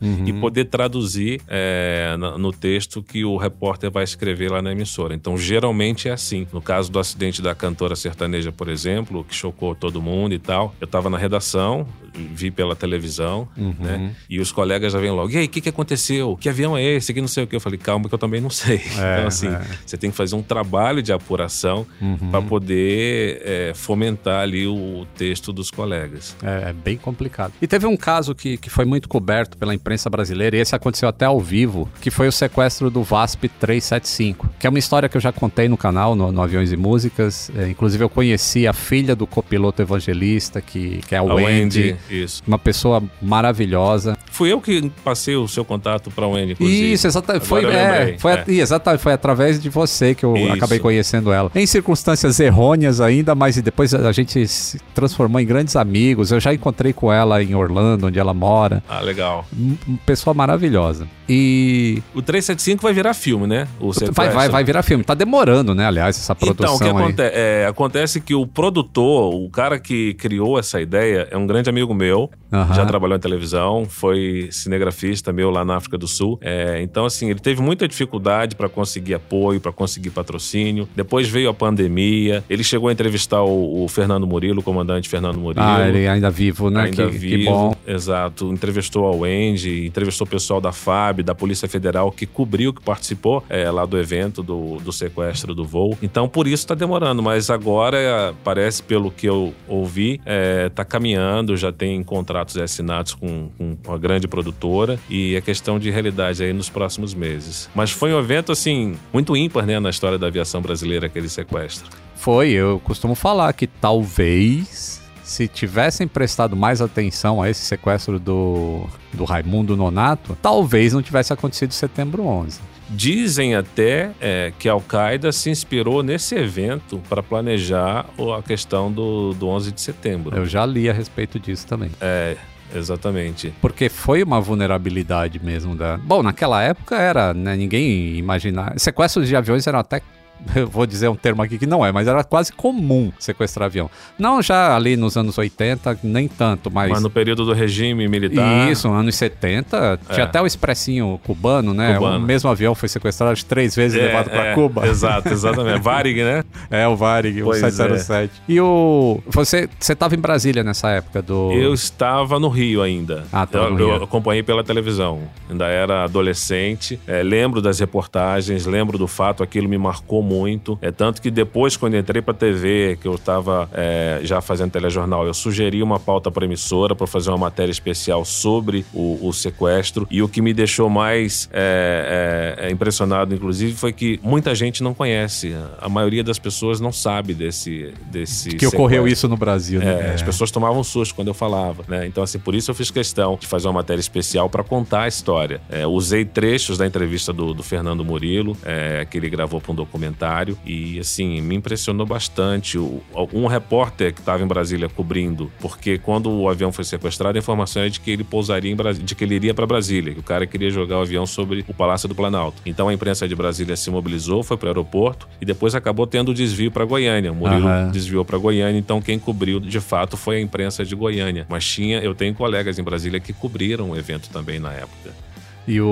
uhum. e poder traduzir é, no texto que o repórter vai escrever lá na emissora. Então, geralmente é assim. No caso do acidente da cantora sertaneja, por exemplo, que chocou todo mundo e tal, eu estava na redação, vi pela televisão, uhum. né? E os colegas já vêm logo, e aí, o que, que aconteceu? Que avião é esse? Que não sei o que. Eu falei, calma, que eu também não sei. É, então, assim, é. você tem que fazer um trabalho de apuração uhum. para poder é, fomentar ali o texto dos colegas. É, é, bem complicado. E teve um caso que, que foi muito coberto pela imprensa brasileira, e esse aconteceu até ao vivo, que foi o sequestro do VASP 375, que é uma história que eu já contei no canal, no, no Aviões e Músicas. É, inclusive, eu conheci a filha do copiloto evangelista, que, que é a, a Wendy. Wendy isso. Uma pessoa maravilhosa. Fui eu que passei o seu contato para a Wendy, inclusive. Isso, exatamente. Foi, é, foi, é. exatamente, foi através de você que eu Isso. acabei conhecendo ela. Em circunstâncias errôneas ainda, mas depois a gente se transformou em grandes amigos. Eu já encontrei com ela em Orlando, onde ela mora. Ah, legal. Pessoa maravilhosa. E. O 375 vai virar filme, né? O vai, vai, vai virar filme. Tá demorando, né, aliás, essa produção. Então, o que aconte é, acontece que o produtor, o cara que criou essa ideia, é um grande amigo meu. Uhum. Já trabalhou em televisão, foi cinegrafista meu lá na África do Sul. É, então, assim, ele teve muita dificuldade para conseguir apoio, para conseguir patrocínio. Depois veio a pandemia. Ele chegou a entrevistar o, o, Fernando Murilo, o comandante Fernando Murilo. Ah, ele ainda vivo, né? Ainda que, vivo. Que bom. Exato. Entrevistou a Wendy, entrevistou o pessoal da FAB, da Polícia Federal, que cobriu, que participou é, lá do evento do, do sequestro do voo. Então, por isso está demorando. Mas agora, parece, pelo que eu ouvi, está é, caminhando, já tem contratos assinados com, com uma grande produtora e é questão de realidade aí nos próximos meses. Mas foi um evento, assim, muito ímpar, né, na história da aviação brasileira, aquele sequestro. Foi, eu costumo falar que talvez se tivessem prestado mais atenção a esse sequestro do, do Raimundo Nonato, talvez não tivesse acontecido setembro 11. Dizem até é, que a Al-Qaeda se inspirou nesse evento para planejar a questão do, do 11 de setembro. Eu já li a respeito disso também. É, Exatamente. Porque foi uma vulnerabilidade mesmo da. Bom, naquela época era, né? Ninguém imaginava. Sequestros de aviões eram até eu vou dizer um termo aqui que não é, mas era quase comum sequestrar avião. Não já ali nos anos 80, nem tanto, mas. Mas no período do regime militar. Isso, anos 70, é. tinha até o expressinho cubano, né? Cubano. O mesmo avião foi sequestrado três vezes e é, levado para é, Cuba. Exato, exatamente. Varig, né? É, o Varig, pois o 707. É. E o. Você estava em Brasília nessa época do. Eu estava no Rio ainda. Ah, tá. Eu, eu acompanhei pela televisão. Ainda era adolescente. É, lembro das reportagens, lembro do fato, aquilo me marcou muito. É tanto que depois, quando entrei pra TV, que eu estava é, já fazendo telejornal, eu sugeri uma pauta para emissora para fazer uma matéria especial sobre o, o, sequestro. E o que me deixou mais é, é, é, impressionado, inclusive, foi que muita gente não conhece. A maioria das pessoas não sabe desse, desse que sequestro. ocorreu isso no Brasil. Né? É, as pessoas tomavam susto quando eu falava. Né? Então, assim, por isso eu fiz questão de fazer uma matéria especial para contar a história. É, usei trechos da entrevista do, do Fernando Murilo, que ele gravou para um documentário documentário e assim me impressionou bastante. Um repórter que estava em Brasília cobrindo, porque quando o avião foi sequestrado, a informação é de que ele pousaria em Brasília, de que ele iria para Brasília, que o cara queria jogar o avião sobre o Palácio do Planalto. Então a imprensa de Brasília se mobilizou, foi para o aeroporto e depois acabou tendo o desvio para Goiânia. O Murilo uhum. desviou para Goiânia, então quem cobriu de fato foi a imprensa de Goiânia. Mas tinha, eu tenho colegas em Brasília que cobriram o evento também na época. E o,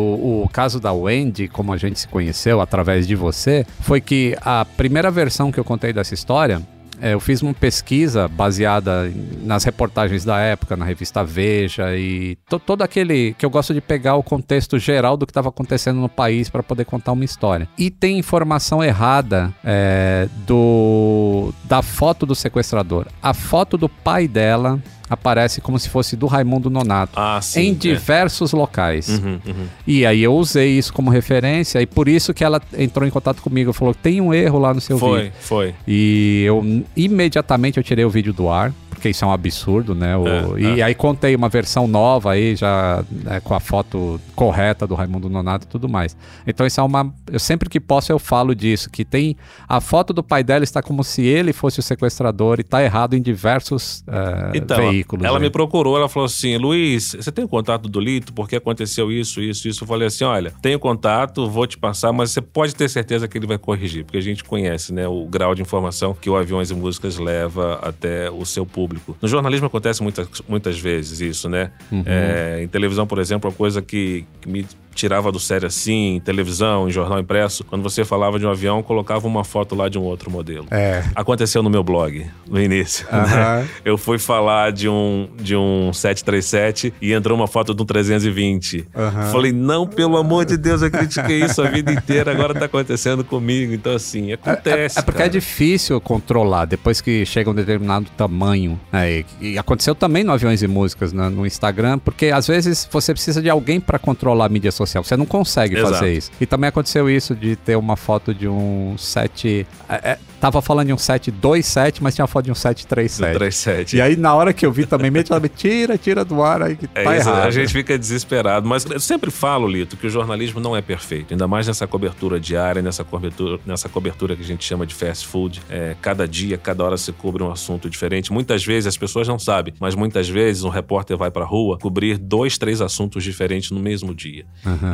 o caso da Wendy, como a gente se conheceu através de você, foi que a primeira versão que eu contei dessa história é, eu fiz uma pesquisa baseada nas reportagens da época, na revista Veja e to, todo aquele que eu gosto de pegar o contexto geral do que estava acontecendo no país para poder contar uma história. E tem informação errada é, do da foto do sequestrador. A foto do pai dela aparece como se fosse do Raimundo Nonato. Ah, sim. em é. diversos locais. Uhum, uhum. E aí eu usei isso como referência e por isso que ela entrou em contato comigo. Falou: tem um erro lá no seu Foi, vídeo. foi. E eu imediatamente eu tirei o vídeo do ar, porque isso é um absurdo, né? O- É, e é. aí contei uma versão nova aí, já né, com a foto correta do Raimundo Nonato e tudo mais. Então isso é uma. Eu sempre que posso eu falo disso, que tem. A foto do pai dela está como se ele fosse o sequestrador e tá errado em diversos eh, Então, veículos. ela aí. me procurou, ela falou assim: Luiz, você tem o contato do Lito? Porque aconteceu isso, isso, isso. Eu falei assim: olha, tenho contato, vou te passar, mas você pode ter certeza que ele vai corrigir, porque a gente conhece, né, o grau de informação que o Aviões e Músicas leva até o seu público. No jornalismo acontece muitas, muitas vezes isso, né? É, em televisão, por exemplo, uma coisa que, que me tirava do sério assim, em televisão, em jornal impresso, quando você falava de um avião, colocava uma foto lá de um outro modelo. É. Aconteceu no meu blog, no início. Aham. né? Eu fui falar de um, de um 737 e entrou uma foto de um 320. Aham. Falei, não, pelo amor de Deus, eu critiquei isso a vida inteira, agora tá acontecendo comigo. Então, assim, acontece. É, é porque cara. é difícil controlar depois que chega um determinado tamanho. né? E, e aconteceu também no Aviões e Músicas, né, no Instagram, porque às vezes você precisa de alguém para controlar a mídia social. Você não consegue Exato. fazer isso. E também aconteceu isso de ter uma foto de um 7. É, é, tava falando de um 727, mas tinha foto de um No 737. 37. E aí, na hora que eu vi também, imediatamente, tira, tira do ar aí que É tá isso, errado. a gente fica desesperado. Mas eu sempre falo, Lito, que o jornalismo não é perfeito. Ainda mais nessa cobertura diária, nessa cobertura, nessa cobertura que a gente chama de fast food. É, cada dia, cada hora se cobre um assunto diferente. Muitas vezes as pessoas não sabem, mas muitas vezes um repórter vai pra rua cobrir dois, três assuntos diferentes no mesmo dia.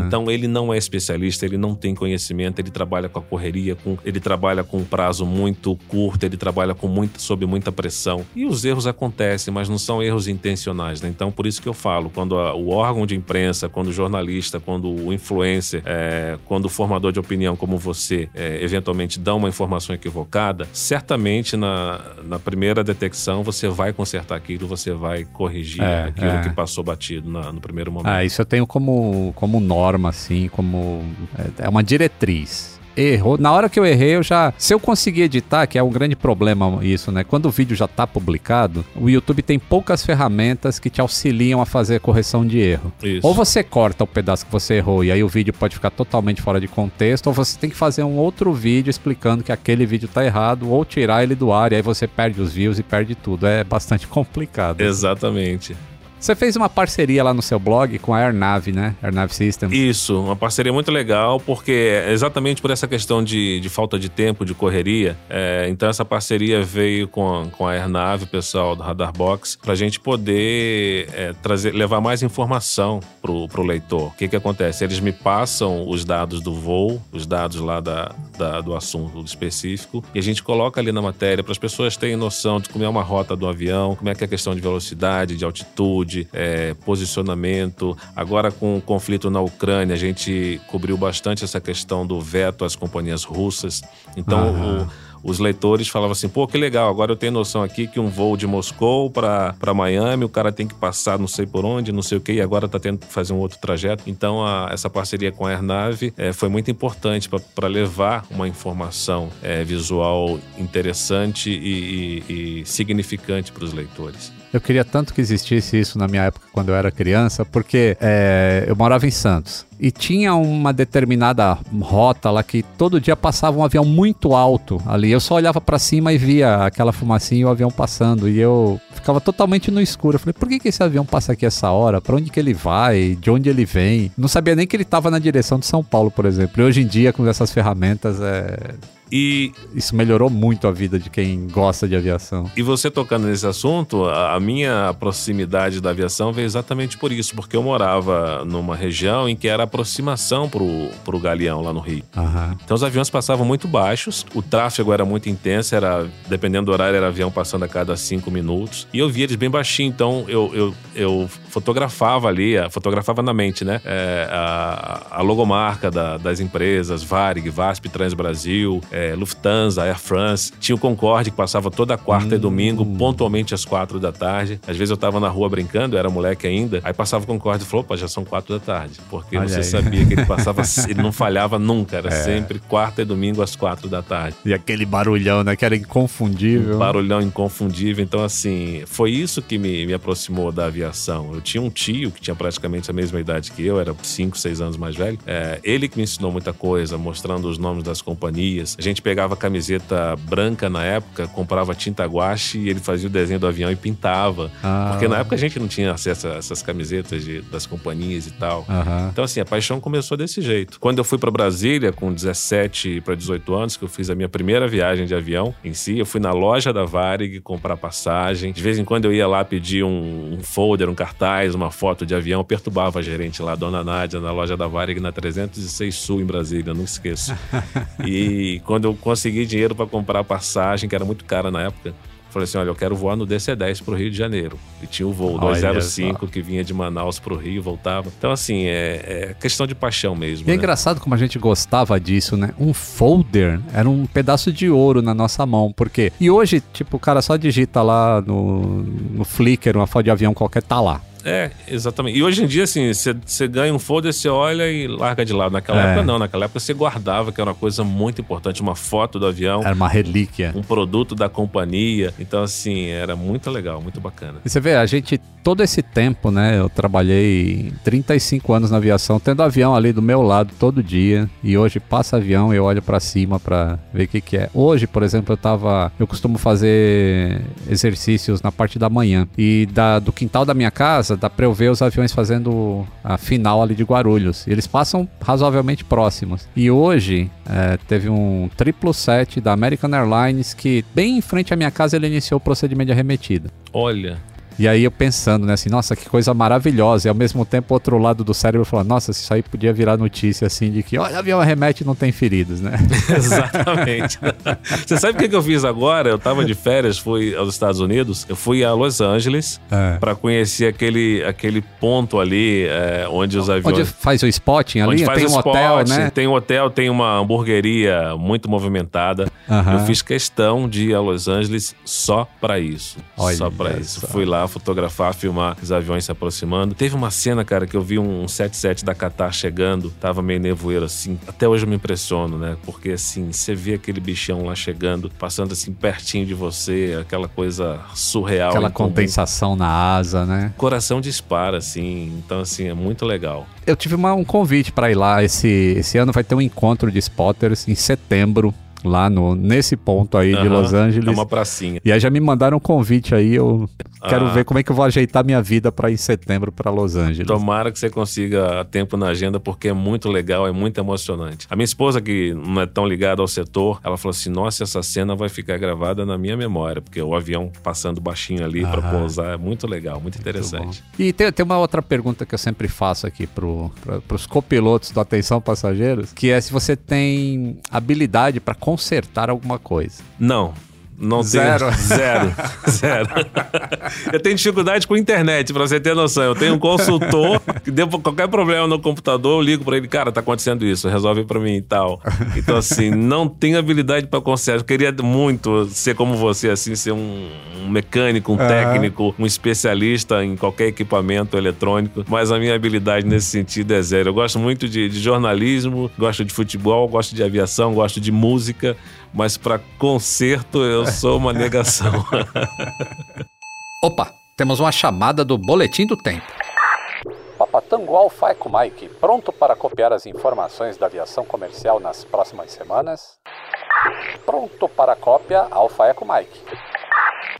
Então ele não é especialista, ele não tem conhecimento, ele trabalha com a correria, com, ele trabalha com um prazo muito curto, ele trabalha com muito, sob muita pressão. E os erros acontecem, mas não são erros intencionais, né? Então por isso que eu falo, quando a- o órgão de imprensa, quando o jornalista, quando o influencer, é, quando o formador de opinião como você, é, eventualmente dá uma informação equivocada, certamente na, na primeira detecção você vai consertar aquilo, você vai corrigir É, aquilo é. que passou batido na- no primeiro momento. Ah, isso eu tenho como, como norma, assim, como. É é uma diretriz. Errou. Na hora que eu errei, eu já. Se eu conseguir editar, que é um grande problema isso, né? Quando o vídeo já tá publicado, o YouTube tem poucas ferramentas que te auxiliam a fazer correção de erro. Isso. Ou você corta o pedaço que você errou e aí o vídeo pode ficar totalmente fora de contexto, ou você tem que fazer um outro vídeo explicando que aquele vídeo tá errado, ou tirar ele do ar e aí você perde os views e perde tudo. É bastante complicado. Exatamente. Você fez uma parceria lá no seu blog com a AirNav, né? AirNav Systems. Isso, uma parceria muito legal, porque exatamente por essa questão de, de falta de tempo, de correria, é, então essa parceria veio com com a Airnave, o pessoal do Radar Box, para a gente poder é, trazer, levar mais informação pro, pro leitor. O que que acontece? Eles me passam os dados do voo, os dados lá da, da- do assunto específico, e a gente coloca ali na matéria para as pessoas terem noção de como é uma rota do avião, como é que é a questão de velocidade, de altitude, é, posicionamento. Agora, com o conflito na Ucrânia, a gente cobriu bastante essa questão do veto às companhias russas. Então, Aham. o- os leitores falavam assim: pô, que legal, agora eu tenho noção aqui que um voo de Moscou para Miami, o cara tem que passar não sei por onde, não sei o que, e agora tá tendo que fazer um outro trajeto. Então, a- essa parceria com a Airnave é, foi muito importante para levar uma informação é, visual interessante e, e- e significante para os leitores. Eu queria tanto que existisse isso na minha época quando eu era criança, porque é, eu morava em Santos e tinha uma determinada rota lá que todo dia passava um avião muito alto ali. Eu só olhava pra cima e via aquela fumacinha e o avião passando e eu ficava totalmente no escuro. Eu falei, por que, que esse avião passa aqui essa hora? Pra onde que ele vai? De onde ele vem? Não sabia nem que ele tava na direção de São Paulo, por exemplo. E hoje em dia, com essas ferramentas, é, E isso melhorou muito a vida de quem gosta de aviação. E você tocando nesse assunto, a, minha proximidade da aviação veio exatamente por isso, porque eu morava numa região em que era aproximação pro, pro Galeão, lá no Rio. Aham. Então os aviões passavam muito baixos, o tráfego era muito intenso, era, dependendo do horário, era avião passando a cada cinco minutos. E eu via eles bem baixinho, então eu, eu, eu fotografava ali, a- fotografava na mente, né? É, a, a logomarca da- das empresas, Varig, VASP, Transbrasil, é, é, Lufthansa, Air France. Tinha o Concorde, que passava toda quarta hum. e domingo, pontualmente às quatro da tarde. Às vezes eu tava na rua brincando, eu era moleque ainda, aí passava o Concorde e falou, opa, já são quatro da tarde. Porque Olha você aí. sabia que ele passava, ele não falhava nunca, era é. sempre quarta e domingo às quatro da tarde. E aquele barulhão, né, que era inconfundível. Um barulhão inconfundível. Então, assim, foi isso que me, me aproximou da aviação. Eu tinha um tio que tinha praticamente a mesma idade que eu, era cinco, seis anos mais velho. É, ele que me ensinou muita coisa, mostrando os nomes das companhias. A gente pegava camiseta branca na época, comprava tinta guache e ele fazia o desenho do avião e pintava. Ah. Porque na época a gente não tinha acesso a essas camisetas de, das companhias e tal. Uhum. Então, assim, a paixão começou desse jeito. Quando eu fui para Brasília, com 17 para 18 anos, que eu fiz a minha primeira viagem de avião em si, eu fui na loja da Varig comprar passagem. De vez em quando eu ia lá pedir um, um folder, um cartaz, uma foto de avião, perturbava a gerente lá, a dona Nádia, na loja da Varig, na 306 Sul, em Brasília, não esqueço. e quando eu consegui dinheiro para comprar passagem, que era muito cara na época, Falei assim: olha, eu quero voar no DC-10 pro Rio de Janeiro. E tinha o voo 205 que vinha de Manaus pro Rio e voltava. Então, assim, é, é, questão de paixão mesmo. E é né? engraçado como a gente gostava disso, né? Um folder era um pedaço de ouro na nossa mão. Porque. E hoje, tipo, o cara só digita lá no, no Flickr, uma foto de avião qualquer, tá lá. É, exatamente. E hoje em dia, assim, você ganha um folder, você olha e larga de lado. Naquela é. época, não. Naquela época, você guardava, que era uma coisa muito importante. Uma foto do avião. Era uma relíquia. Um produto da companhia. Então, assim, era muito legal, muito bacana. E você vê, a gente, todo esse tempo, né? Eu trabalhei 35 anos na aviação, tendo avião ali do meu lado todo dia. E hoje passa avião e eu olho para cima para ver o que, que é. Hoje, por exemplo, eu tava. Eu costumo fazer exercícios na parte da manhã. E da, do quintal da minha casa, dá pra eu ver os aviões fazendo a final ali de Guarulhos. E eles passam razoavelmente próximos. E hoje é, teve um 777 da American Airlines que, bem em frente à minha casa, ele iniciou o procedimento de arremetida. Olha. E aí eu pensando, né, assim, nossa, que coisa maravilhosa. E ao mesmo tempo, outro lado do cérebro falando, nossa, isso aí podia virar notícia, assim, de que, olha, avião arremete e não tem feridos, né? Exatamente. Você sabe o que, que eu fiz agora? Eu tava de férias, fui aos Estados Unidos, eu fui a Los Angeles é. para conhecer aquele, aquele ponto ali é, onde os aviões... Onde faz o spotting ali? Tem um hotel, né? Tem um hotel, tem uma hamburgueria muito movimentada. Eu fiz questão de ir a Los Angeles só para isso. Olha só para isso. Fui lá, fotografar, filmar os aviões se aproximando. Teve uma cena, cara, que eu vi um 77 da Qatar chegando, tava meio nevoeiro assim. Até hoje eu me impressiono, né? Porque assim, você vê aquele bichão lá chegando, passando assim pertinho de você, aquela coisa surreal. Aquela compensação na asa, né? Coração dispara, assim. Então, assim, é muito legal. Eu tive uma, um convite para ir lá. Esse, esse ano vai ter um encontro de spotters em setembro lá no, nesse ponto aí uhum, de Los Angeles. É uma pracinha. E aí já me mandaram um convite aí, eu quero ah. ver como é que eu vou ajeitar minha vida para ir em setembro para Los Angeles. Tomara que você consiga tempo na agenda, porque é muito legal, é muito emocionante. A minha esposa, que não é tão ligada ao setor, ela falou assim: nossa, essa cena vai ficar gravada na minha memória, porque o avião passando baixinho ali para pousar é muito legal, muito interessante. Muito e tem, tem uma outra pergunta que eu sempre faço aqui para os copilotos do Atenção Passageiros, que é se você tem habilidade para consertar alguma coisa. Não, não zero. Tenho, zero. zero. Eu tenho dificuldade com internet, pra você ter noção. Eu tenho um consultor que deu qualquer problema no computador, eu ligo pra ele, cara, tá acontecendo isso, resolve pra mim e tal. Então, assim, não tenho habilidade pra conserto. Eu queria muito ser como você, assim, ser um, um mecânico, um uhum. técnico, um especialista em qualquer equipamento eletrônico, mas a minha habilidade nesse sentido é zero. Eu gosto muito de, de jornalismo, gosto de futebol, gosto de aviação, gosto de música, mas para concerto eu sou uma negação. Opa, temos uma chamada do Boletim do Tempo. Papatango Alfa Eco Mike, pronto para copiar as informações da aviação comercial nas próximas semanas? Pronto para cópia Alfa Eco Mike.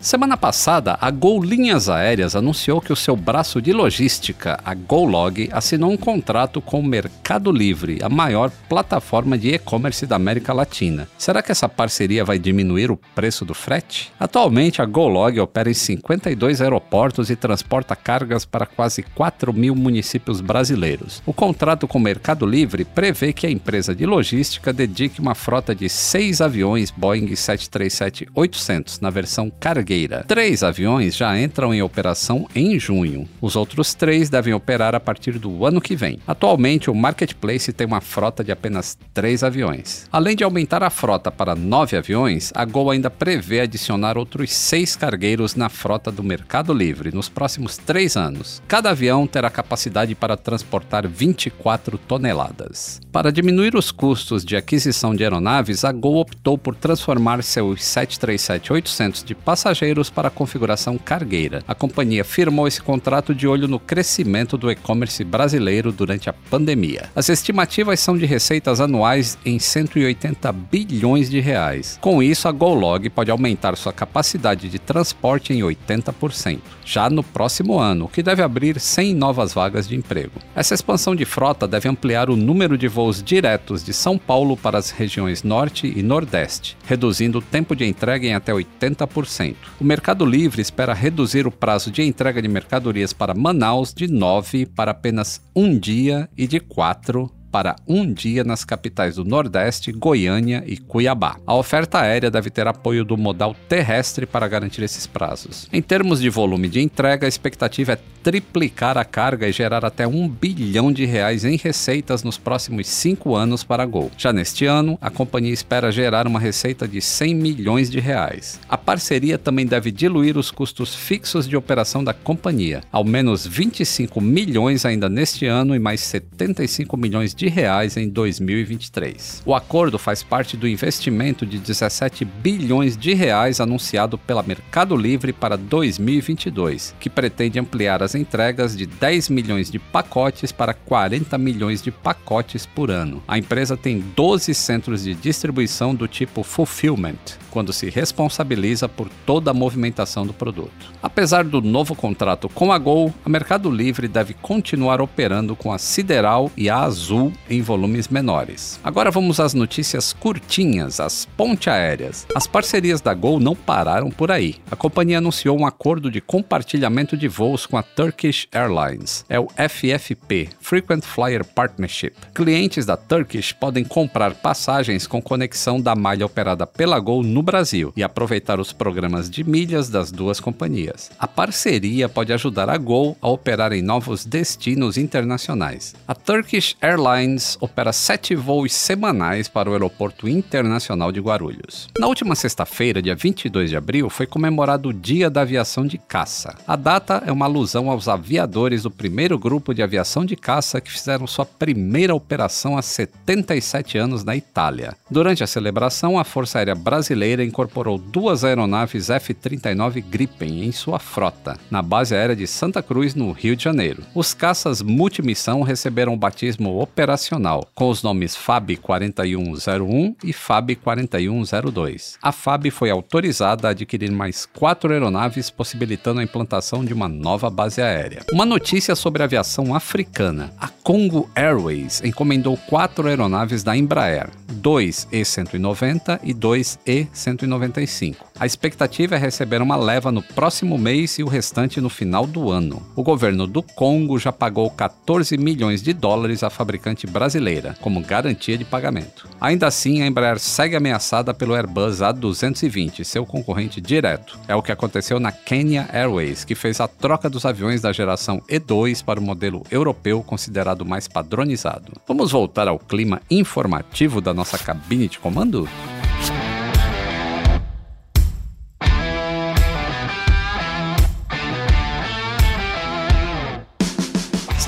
Semana passada, a Gol Linhas Aéreas anunciou que o seu braço de logística, a GoLog, assinou um contrato com o Mercado Livre, a maior plataforma de e-commerce da América Latina. Será que essa parceria vai diminuir o preço do frete? Atualmente, a GoLog opera em 52 aeroportos e transporta cargas para quase 4 mil municípios brasileiros. O contrato com o Mercado Livre prevê que a empresa de logística dedique uma frota de seis aviões Boeing 737-800 na versão cargueira cargueira. Três aviões já entram em operação em junho. Os outros três devem operar a partir do ano que vem. Atualmente, o Marketplace tem uma frota de apenas três aviões. Além de aumentar a frota para nove aviões, a Gol ainda prevê adicionar outros seis cargueiros na frota do Mercado Livre nos próximos três anos. Cada avião terá capacidade para transportar 24 toneladas. Para diminuir os custos de aquisição de aeronaves, a Gol optou por transformar seus 737-800 de passageiros para a configuração cargueira. A companhia firmou esse contrato de olho no crescimento do e-commerce brasileiro durante a pandemia. As estimativas são de receitas anuais em 180 bilhões de reais. Com isso, a GoLog pode aumentar sua capacidade de transporte em 80%, já no próximo ano, o que deve abrir 100 novas vagas de emprego. Essa expansão de frota deve ampliar o número de voos diretos de São Paulo para as regiões Norte e Nordeste, reduzindo o tempo de entrega em até 80%. O Mercado Livre espera reduzir o prazo de entrega de mercadorias para Manaus de 9 para apenas um dia e de 4 para um dia nas capitais do Nordeste, Goiânia e Cuiabá. A oferta aérea deve ter apoio do modal terrestre para garantir esses prazos. Em termos de volume de entrega, a expectativa é triplicar a carga e gerar até um bilhão de reais em receitas nos próximos cinco anos para a Gol. Já neste ano, a companhia espera gerar uma receita de 100 milhões de reais. A parceria também deve diluir os custos fixos de operação da companhia, ao menos 25 milhões ainda neste ano e mais 75 milhões de reais em 2023. O acordo faz parte do investimento de 17 bilhões de reais anunciado pela Mercado Livre para 2022, que pretende ampliar as entregas de 10 milhões de pacotes para 40 milhões de pacotes por ano. A empresa tem 12 centros de distribuição do tipo fulfillment, quando se responsabiliza por toda a movimentação do produto. Apesar do novo contrato com a Gol, a Mercado Livre deve continuar operando com a Sideral e a Azul em volumes menores. Agora vamos às notícias curtinhas, as ponte aéreas. As parcerias da Gol não pararam por aí. A companhia anunciou um acordo de compartilhamento de voos com a Turkish Airlines. É o FFP, Frequent Flyer Partnership. Clientes da Turkish podem comprar passagens com conexão da malha operada pela Gol no Brasil e aproveitar os programas de milhas das duas companhias. A parceria pode ajudar a Gol a operar em novos destinos internacionais. A Turkish Airlines opera sete voos semanais para o Aeroporto Internacional de Guarulhos. Na última sexta-feira, dia 22 de abril, foi comemorado o Dia da Aviação de Caça. A data é uma alusão aos aviadores do primeiro grupo de aviação de caça que fizeram sua primeira operação há 77 anos na Itália. Durante a celebração, a Força Aérea Brasileira incorporou duas aeronaves F-39 Gripen em sua frota, na base aérea de Santa Cruz, no Rio de Janeiro. Os caças multimissão receberam o batismo operacional, com os nomes FAB 4101 e FAB 4102. A FAB foi autorizada a adquirir mais quatro aeronaves, possibilitando a implantação de uma nova base aérea. Uma notícia sobre aviação africana. A Congo Airways encomendou quatro aeronaves da Embraer, dois E-190 e dois E-195. A expectativa é receber uma leva no próximo mês e o restante no final do ano. O governo do Congo já pagou 14 milhões de dólares à fabricante brasileira, como garantia de pagamento. Ainda assim, a Embraer segue ameaçada pelo Airbus A220, seu concorrente direto. É o que aconteceu na Kenya Airways, que fez a troca dos aviões da geração E2 para o modelo europeu considerado mais padronizado. Vamos voltar ao clima informativo da nossa cabine de comando?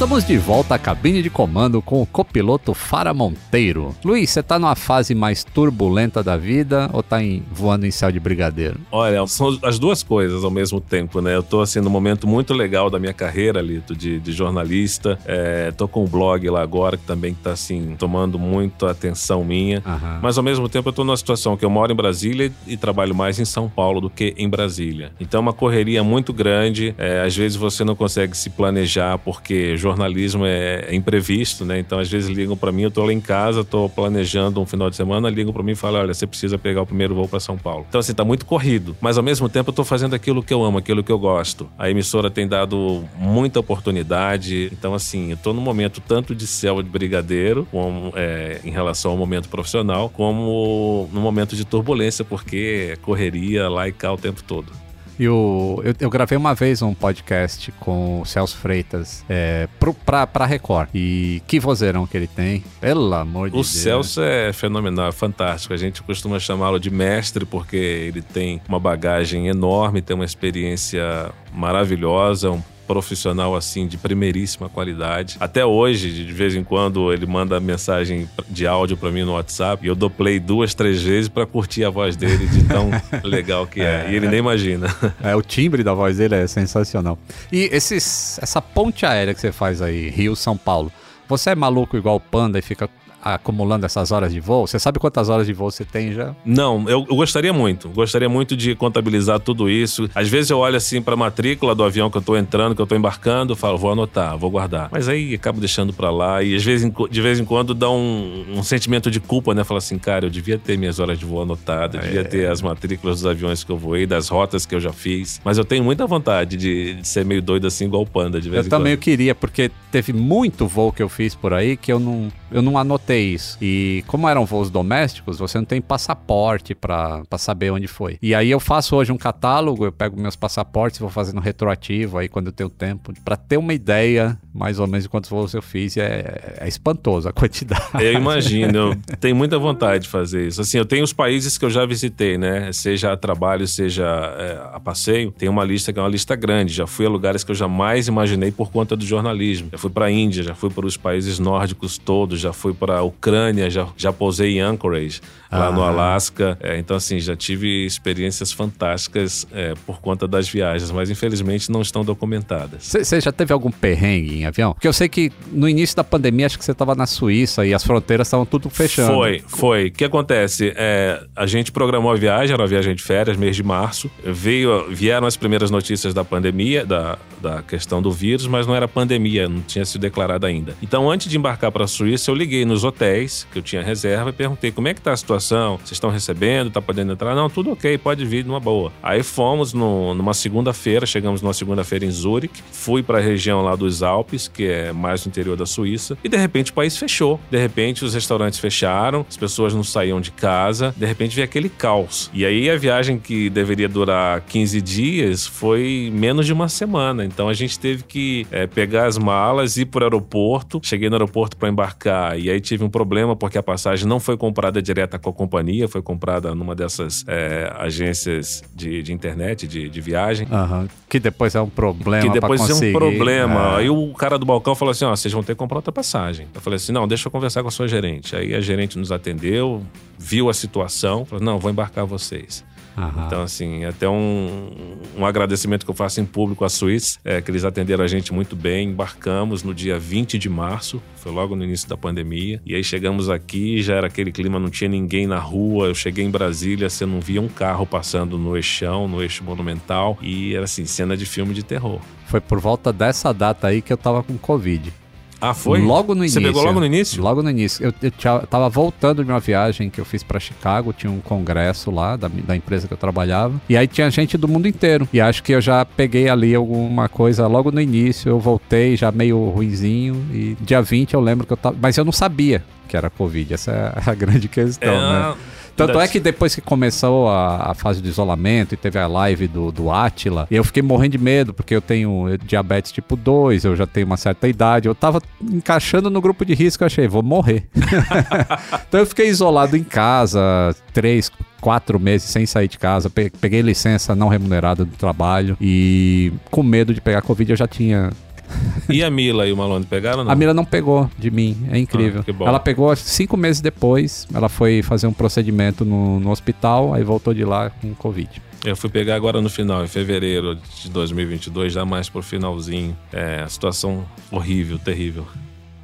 Estamos de volta à cabine de comando com o copiloto Fara Monteiro. Luiz, você tá numa fase mais turbulenta da vida ou tá em, voando em céu de brigadeiro? Olha, são as duas coisas ao mesmo tempo, né? Eu tô assim num momento muito legal da minha carreira, Lito, de, de jornalista. É, tô com um blog lá agora que também tá assim, tomando muita atenção minha. Aham. Mas ao mesmo tempo eu tô numa situação que eu moro em Brasília e trabalho mais em São Paulo do que em Brasília. Então é uma correria muito grande. É, às vezes você não consegue se planejar porque jornalismo é, é imprevisto, né? Então às vezes ligam para mim, eu tô lá em casa, tô planejando um final de semana, ligam para mim e falam: olha, você precisa pegar o primeiro voo para São Paulo. Então assim, tá muito corrido. Mas ao mesmo tempo eu tô fazendo aquilo que eu amo, aquilo que eu gosto. A emissora tem dado muita oportunidade. Então assim, eu tô num momento tanto de céu de brigadeiro, como, é, em relação ao momento profissional, como no momento de turbulência, porque é correria lá e cá o tempo todo. E o, eu, eu gravei uma vez um podcast com o Celso Freitas é, pro, pra, pra Record. E que vozeirão que ele tem. Pelo amor de O Deus. Celso é fenomenal, é fantástico. A gente costuma chamá-lo de mestre porque ele tem uma bagagem enorme, tem uma experiência maravilhosa, um profissional assim de primeiríssima qualidade. Até hoje, de vez em quando, ele manda mensagem de áudio para mim no WhatsApp e eu dou play duas, três vezes para curtir a voz dele de tão legal que é. E ele nem imagina. É, o timbre da voz dele é sensacional. E esses, essa ponte aérea que você faz aí, Rio-São Paulo, você é maluco igual o Panda e fica acumulando essas horas de voo? Você sabe quantas horas de voo você tem já? Não, eu, eu gostaria muito. Gostaria muito de contabilizar tudo isso. Às vezes eu olho assim para a matrícula do avião que eu tô entrando, que eu tô embarcando, falo, vou anotar, vou guardar. Mas aí acabo deixando para lá e às vezes, de vez em quando dá um, um sentimento de culpa, né? Fala assim, cara, eu devia ter minhas horas de voo anotadas, eu devia ter as matrículas dos aviões que eu voei, das rotas que eu já fiz. Mas eu tenho muita vontade de, de ser meio doido assim, igual o Panda, de vez Eu em também quando. queria, porque teve muito voo que eu fiz por aí que eu não, eu não anotei isso. E como eram voos domésticos, você não tem passaporte pra saber onde foi. E aí eu faço hoje um catálogo, eu pego meus passaportes vou fazendo retroativo aí quando eu tenho tempo, pra ter uma ideia mais ou menos quantos voos eu fiz. É, é espantoso a quantidade. Eu imagino, eu tenho muita vontade de fazer isso. Assim, eu tenho os países que eu já visitei, né? Seja a trabalho, seja é, a passeio. Tem uma lista que é uma lista grande. Já fui a lugares que eu jamais imaginei por conta do jornalismo. Já fui para a Índia, já fui para os países nórdicos todos, já fui para a Ucrânia, já, já pousei em Anchorage, lá no Ah. Alasca. É, então, assim, já tive experiências fantásticas é, por conta das viagens, mas infelizmente não estão documentadas. Você já teve algum perrengue em avião? Porque eu sei que no início da pandemia, acho que você estava na Suíça e as fronteiras estavam tudo fechando. Foi, foi. O que acontece? É, a gente programou a viagem, era uma viagem de férias, mês de março. Veio, vieram as primeiras notícias da pandemia, da, da questão do vírus, mas não era pandemia, não tinha sido declarada ainda. Então, antes de embarcar para a Suíça, eu liguei nos hotéis, que eu tinha reserva, e perguntei como é que tá a situação, vocês estão recebendo, tá podendo entrar? Não, tudo ok, pode vir numa boa. Aí fomos no- numa segunda-feira, chegamos numa segunda-feira em Zurique, fui para a região lá dos Alpes, que é mais no interior da Suíça, e de repente o país fechou. De repente os restaurantes fecharam, as pessoas não saíam de casa, de repente veio aquele caos. E aí a viagem que deveria durar 15 dias foi menos de uma semana. Então a gente teve que é, pegar as malas, ir para o aeroporto. Cheguei no aeroporto para embarcar e aí tive um problema porque a passagem não foi comprada direta com a companhia, foi comprada numa dessas é, agências de, de internet, de, de viagem. Aham. Que depois é um problema Que depois é um problema. É. Aí o cara do balcão falou assim: ó, vocês vão ter que comprar outra passagem. Eu falei assim: não, deixa eu conversar com a sua gerente. Aí a gerente nos atendeu, viu a situação, falou: não, vou embarcar vocês. Aham. Então, assim, até um, um agradecimento que eu faço em público à Suíça, é que eles atenderam a gente muito bem. Embarcamos no dia 20 de março, foi logo no início da pandemia. E aí chegamos aqui, já era aquele clima, não tinha ninguém na rua. Eu cheguei em Brasília, você não via um carro passando no eixão, no eixo monumental. E era assim, cena de filme de terror. Foi por volta dessa data aí que eu tava com Covid. Ah, foi? Logo no Você início. pegou logo no início? Logo no início. Eu, eu tava voltando de uma viagem que eu fiz pra Chicago, tinha um congresso lá da, da empresa que eu trabalhava. E aí tinha gente do mundo inteiro. E acho que eu já peguei ali alguma coisa logo no início. Eu voltei já meio ruizinho. E dia 20 eu lembro que eu tava. Mas eu não sabia que era Covid. Essa é a grande questão, né? Tanto é que depois que começou a, a fase de isolamento e teve a live do, do Atila, eu fiquei morrendo de medo, porque eu tenho diabetes tipo 2, eu já tenho uma certa idade, eu tava encaixando no grupo de risco, eu achei, vou morrer. então eu fiquei isolado em casa, três, quatro meses sem sair de casa, pe- peguei licença não remunerada do trabalho e com medo de pegar Covid eu já tinha E a Mila e o Malone pegaram não? a Mila não pegou de mim, é incrível. Ah, ela pegou cinco meses depois, ela foi fazer um procedimento no, no hospital, aí voltou de lá com Covid. Eu fui pegar agora no final, em fevereiro de 2022, já mais pro finalzinho. É, a situação horrível, terrível.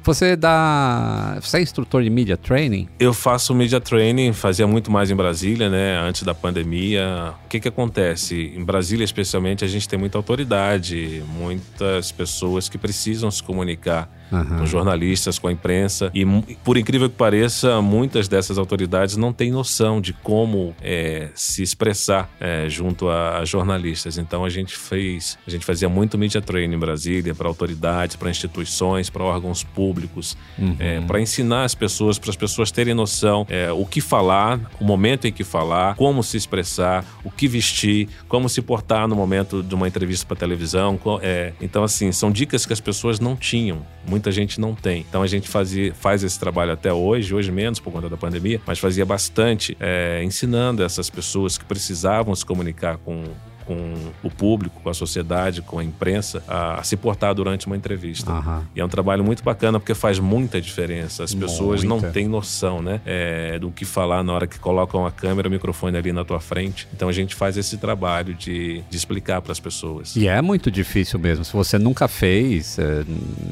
Você dá. Você é instrutor de media training? Eu faço media training, fazia muito mais em Brasília, né? Antes da pandemia. O que que acontece? Em Brasília, especialmente, a gente tem muita autoridade, muitas pessoas que precisam se comunicar Aham. com jornalistas, com a imprensa. E, por incrível que pareça, muitas dessas autoridades não têm noção de como é, se expressar é, junto a, a jornalistas. Então a gente fez, a gente fazia muito media training em Brasília para autoridades, para instituições, para órgãos públicos, para ensinar as pessoas, para as pessoas terem noção é, o que falar, o momento em que falar, como se expressar, o que vestir, como se portar no momento de uma entrevista para televisão. é, então, assim, são dicas que as pessoas não tinham. Muita gente não tem. Então a gente fazia, faz esse trabalho até hoje, hoje menos por conta da pandemia, mas fazia bastante é, ensinando essas pessoas que precisavam se comunicar com com o público, com a sociedade, com a imprensa, a, se portar durante uma entrevista. Aham. E é um trabalho muito bacana porque faz muita diferença. As pessoas Muita. não têm noção, né? é, do que falar na hora que colocam a câmera, o microfone ali na tua frente. Então a gente faz esse trabalho de, de explicar para as pessoas. E é muito difícil mesmo. Se você nunca fez, é,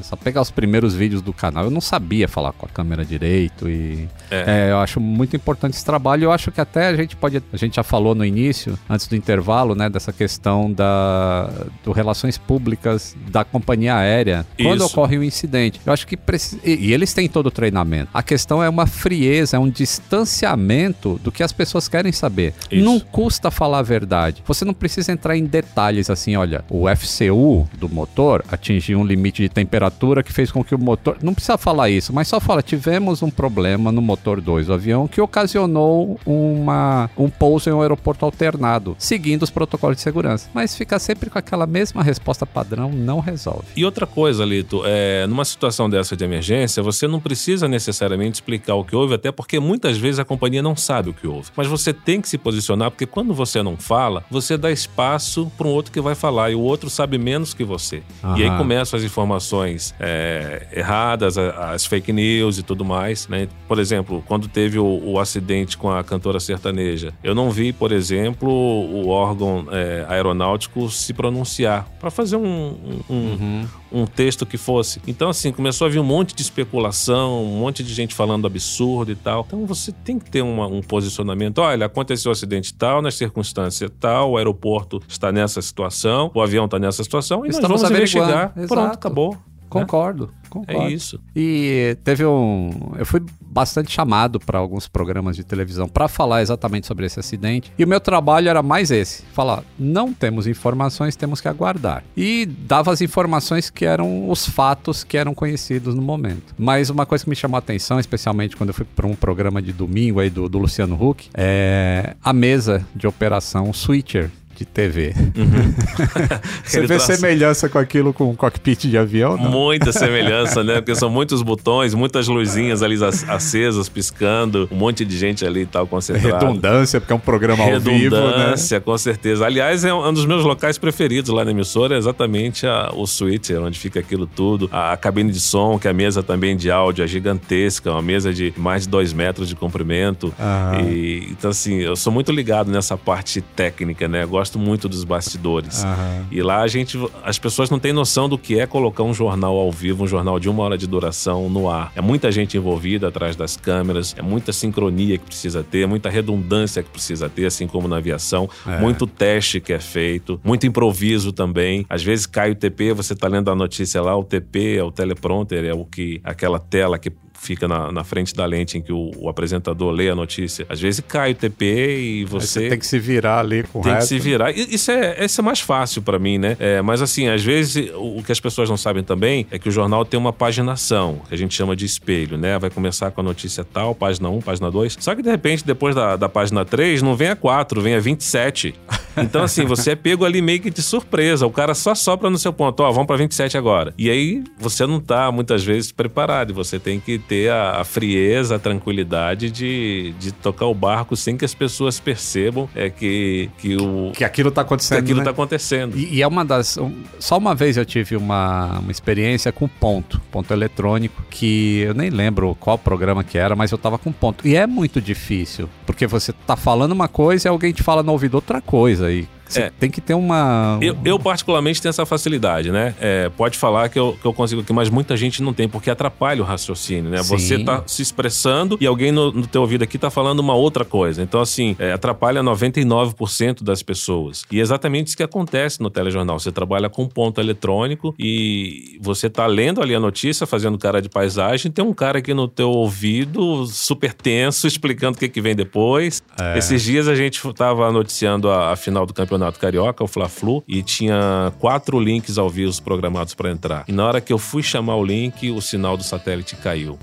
só pegar os primeiros vídeos do canal. Eu não sabia falar com a câmera direito e é, eu acho muito importante esse trabalho. Eu acho que até a gente pode, a gente já falou no início, antes do intervalo, né, dessa questão da do relações públicas da companhia aérea quando Isso. ocorre um incidente. Eu acho que precisa e, e eles têm todo o treinamento. A questão é uma frieza, é um distanciamento do que as pessoas querem saber. Isso. Não custa falar a verdade. Você não precisa entrar em detalhes assim, olha, o FCU do motor atingiu um limite de temperatura que fez com que o motor. Não precisa falar isso, mas só fala: tivemos um problema no motor 2 do avião que ocasionou uma, um pouso em um aeroporto alternado, seguindo os protocolos de segurança. Mas ficar sempre com aquela mesma resposta padrão não resolve. E outra coisa, Lito, é, numa situação dessa de emergência, você não precisa necessariamente explicar o que houve, até porque muitas vezes a companhia não sabe o que houve. Mas você tem que se posicionar, porque quando você não fala, você dá espaço para um outro que vai falar, e o outro sabe menos que você. E aí Aham. começam as informações é, erradas, as fake news e tudo mais. Né? Por exemplo, quando teve o, o acidente com a cantora sertaneja, eu não vi, por exemplo, o órgão é, aeronáutico se pronunciar para fazer um- um- um, um texto que fosse. Então, assim, começou a vir um monte de especulação, um monte de gente falando absurdo e tal. Então, você tem que ter uma- um posicionamento. Olha, aconteceu um acidente tal, nas circunstâncias tal, o aeroporto está nessa situação, o avião está nessa situação, e Estamos nós vamos investigar. Pronto, Exato. acabou. Né? Concordo, concordo. É isso. E teve um. Eu fui bastante chamado para alguns programas de televisão para falar exatamente sobre esse acidente. E o meu trabalho era mais esse: falar, não temos informações, temos que aguardar. E dava as informações que eram os fatos que eram conhecidos no momento. Mas uma coisa que me chamou a atenção, especialmente quando eu fui para um programa de domingo aí do, do Luciano Huck, é a mesa de operação switcher. De TV. Você Ele vê semelhança com aquilo com o cockpit de avião? Não? Muita semelhança, né? Porque são muitos botões, muitas luzinhas ali ac- acesas, piscando, um monte de gente ali e tal concentrada. Redundância, porque é um programa ao vivo, né? Redundância, com certeza. Aliás, é um é um dos meus locais preferidos lá na emissora, é exatamente a- o switcher, onde fica aquilo tudo. A, a cabine de som, que é a mesa também de áudio é gigantesca, uma mesa de mais de dois metros de comprimento. Aham. E, então, assim, eu sou muito ligado nessa parte técnica, né? Eu gosto muito dos bastidores. Aham. E lá a gente, as pessoas não têm noção do que é colocar um jornal ao vivo, um jornal de uma hora de duração no ar. É muita gente envolvida atrás das câmeras, é muita sincronia que precisa ter, muita redundância que precisa ter, assim como na aviação. É. Muito teste que é feito, muito improviso também. Às vezes cai o TP, você tá lendo a notícia lá, o TP é o teleprompter, é o que aquela tela que fica na, na frente da lente em que o, o apresentador lê a notícia. Às vezes cai o TP e Aí você tem que se virar ali com o tem que resto. se virar. Isso é, isso é mais fácil pra mim, né? É, mas assim, às vezes o o que as pessoas não sabem também é que o jornal tem uma paginação, que a gente chama de espelho, né? Vai começar com a notícia tal, página 1, página 2. Só que de repente, depois da, da página 3, não vem a 4, vem a 27. Então, assim, você é pego ali meio que de surpresa. O cara só sopra no seu ponto, ó, vamos pra 27 agora. E aí você não tá muitas vezes preparado. e Você tem que ter a, a frieza, a tranquilidade de, de tocar o barco sem que as pessoas percebam é que, que, o, Que aquilo tá que acontecendo. aquilo né? tá acontecendo. E, e é uma das. um- só uma vez eu tive uma, uma experiência com ponto, ponto eletrônico, que eu nem lembro qual programa que era, mas eu tava com ponto. E é muito difícil, porque você tá falando uma coisa e alguém te fala no ouvido outra coisa. E Você É. tem que ter uma. Eu, eu particularmente tenho essa facilidade, né? É, pode falar que eu, que eu consigo aqui, mas muita gente não tem, porque atrapalha o raciocínio, né? Sim. Você tá se expressando e alguém no, no teu ouvido aqui tá falando uma outra coisa. Então, assim, é, atrapalha 99% das pessoas. E é exatamente isso que acontece no telejornal. Você trabalha com ponto eletrônico e você tá lendo ali a notícia, fazendo cara de paisagem, tem um cara aqui no teu ouvido, super tenso, explicando o que, que vem depois. Esses dias a gente tava noticiando a, a final do Campeonato Carioca, o Fla-Flu, e tinha quatro links ao vivo programados para entrar. E na hora que eu fui chamar o link, o sinal do satélite caiu.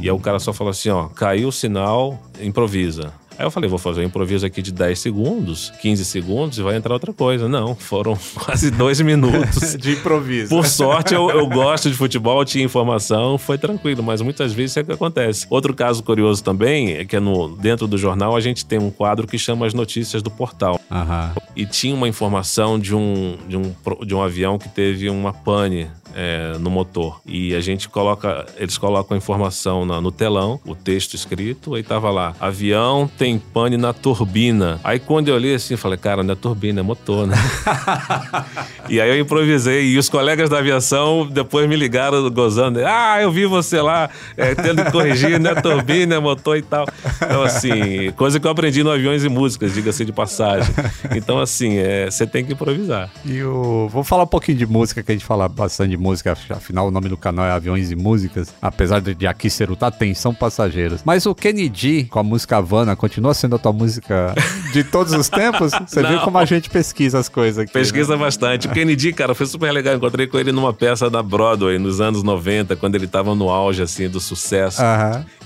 E aí o cara só falou assim, ó, caiu o sinal, improvisa. Aí eu falei, vou fazer um improviso aqui de 10 segundos, 15 segundos e vai entrar outra coisa. Não, foram quase dois minutos. de improviso. Por sorte, eu, eu gosto de futebol, tinha informação, foi tranquilo, mas muitas vezes isso é o que acontece. Outro caso curioso também é que é no, dentro do jornal a gente tem um quadro que chama as notícias do portal. Aham. E tinha uma informação de um, de um, de um avião que teve uma pane é, no motor. E a gente coloca, eles colocam a informação na- no telão, o texto escrito, aí tava lá, avião tem pane na turbina. Aí quando eu olhei assim, falei, cara, não é turbina, é motor, né? e aí eu improvisei, e os colegas da aviação depois me ligaram gozando, ah, eu vi você lá, é, tendo que corrigir, não é turbina, é motor e tal. Então, assim, coisa que eu aprendi no Aviões e Músicas, diga-se de passagem. Então, assim, é, você tem que improvisar. E o... Vou falar um pouquinho de música, que a gente fala bastante de música, afinal o nome do canal é Aviões e Músicas, apesar de, aqui ser o Atenção Passageiros. Mas o Kennedy, com a música Havana, continua sendo a tua música de todos os tempos? Você viu Não. como a gente pesquisa as coisas aqui. né? Pesquisa bastante. O Kennedy, cara, foi super legal. Encontrei com ele numa peça da Broadway nos anos 90, quando ele tava no auge, assim, do sucesso.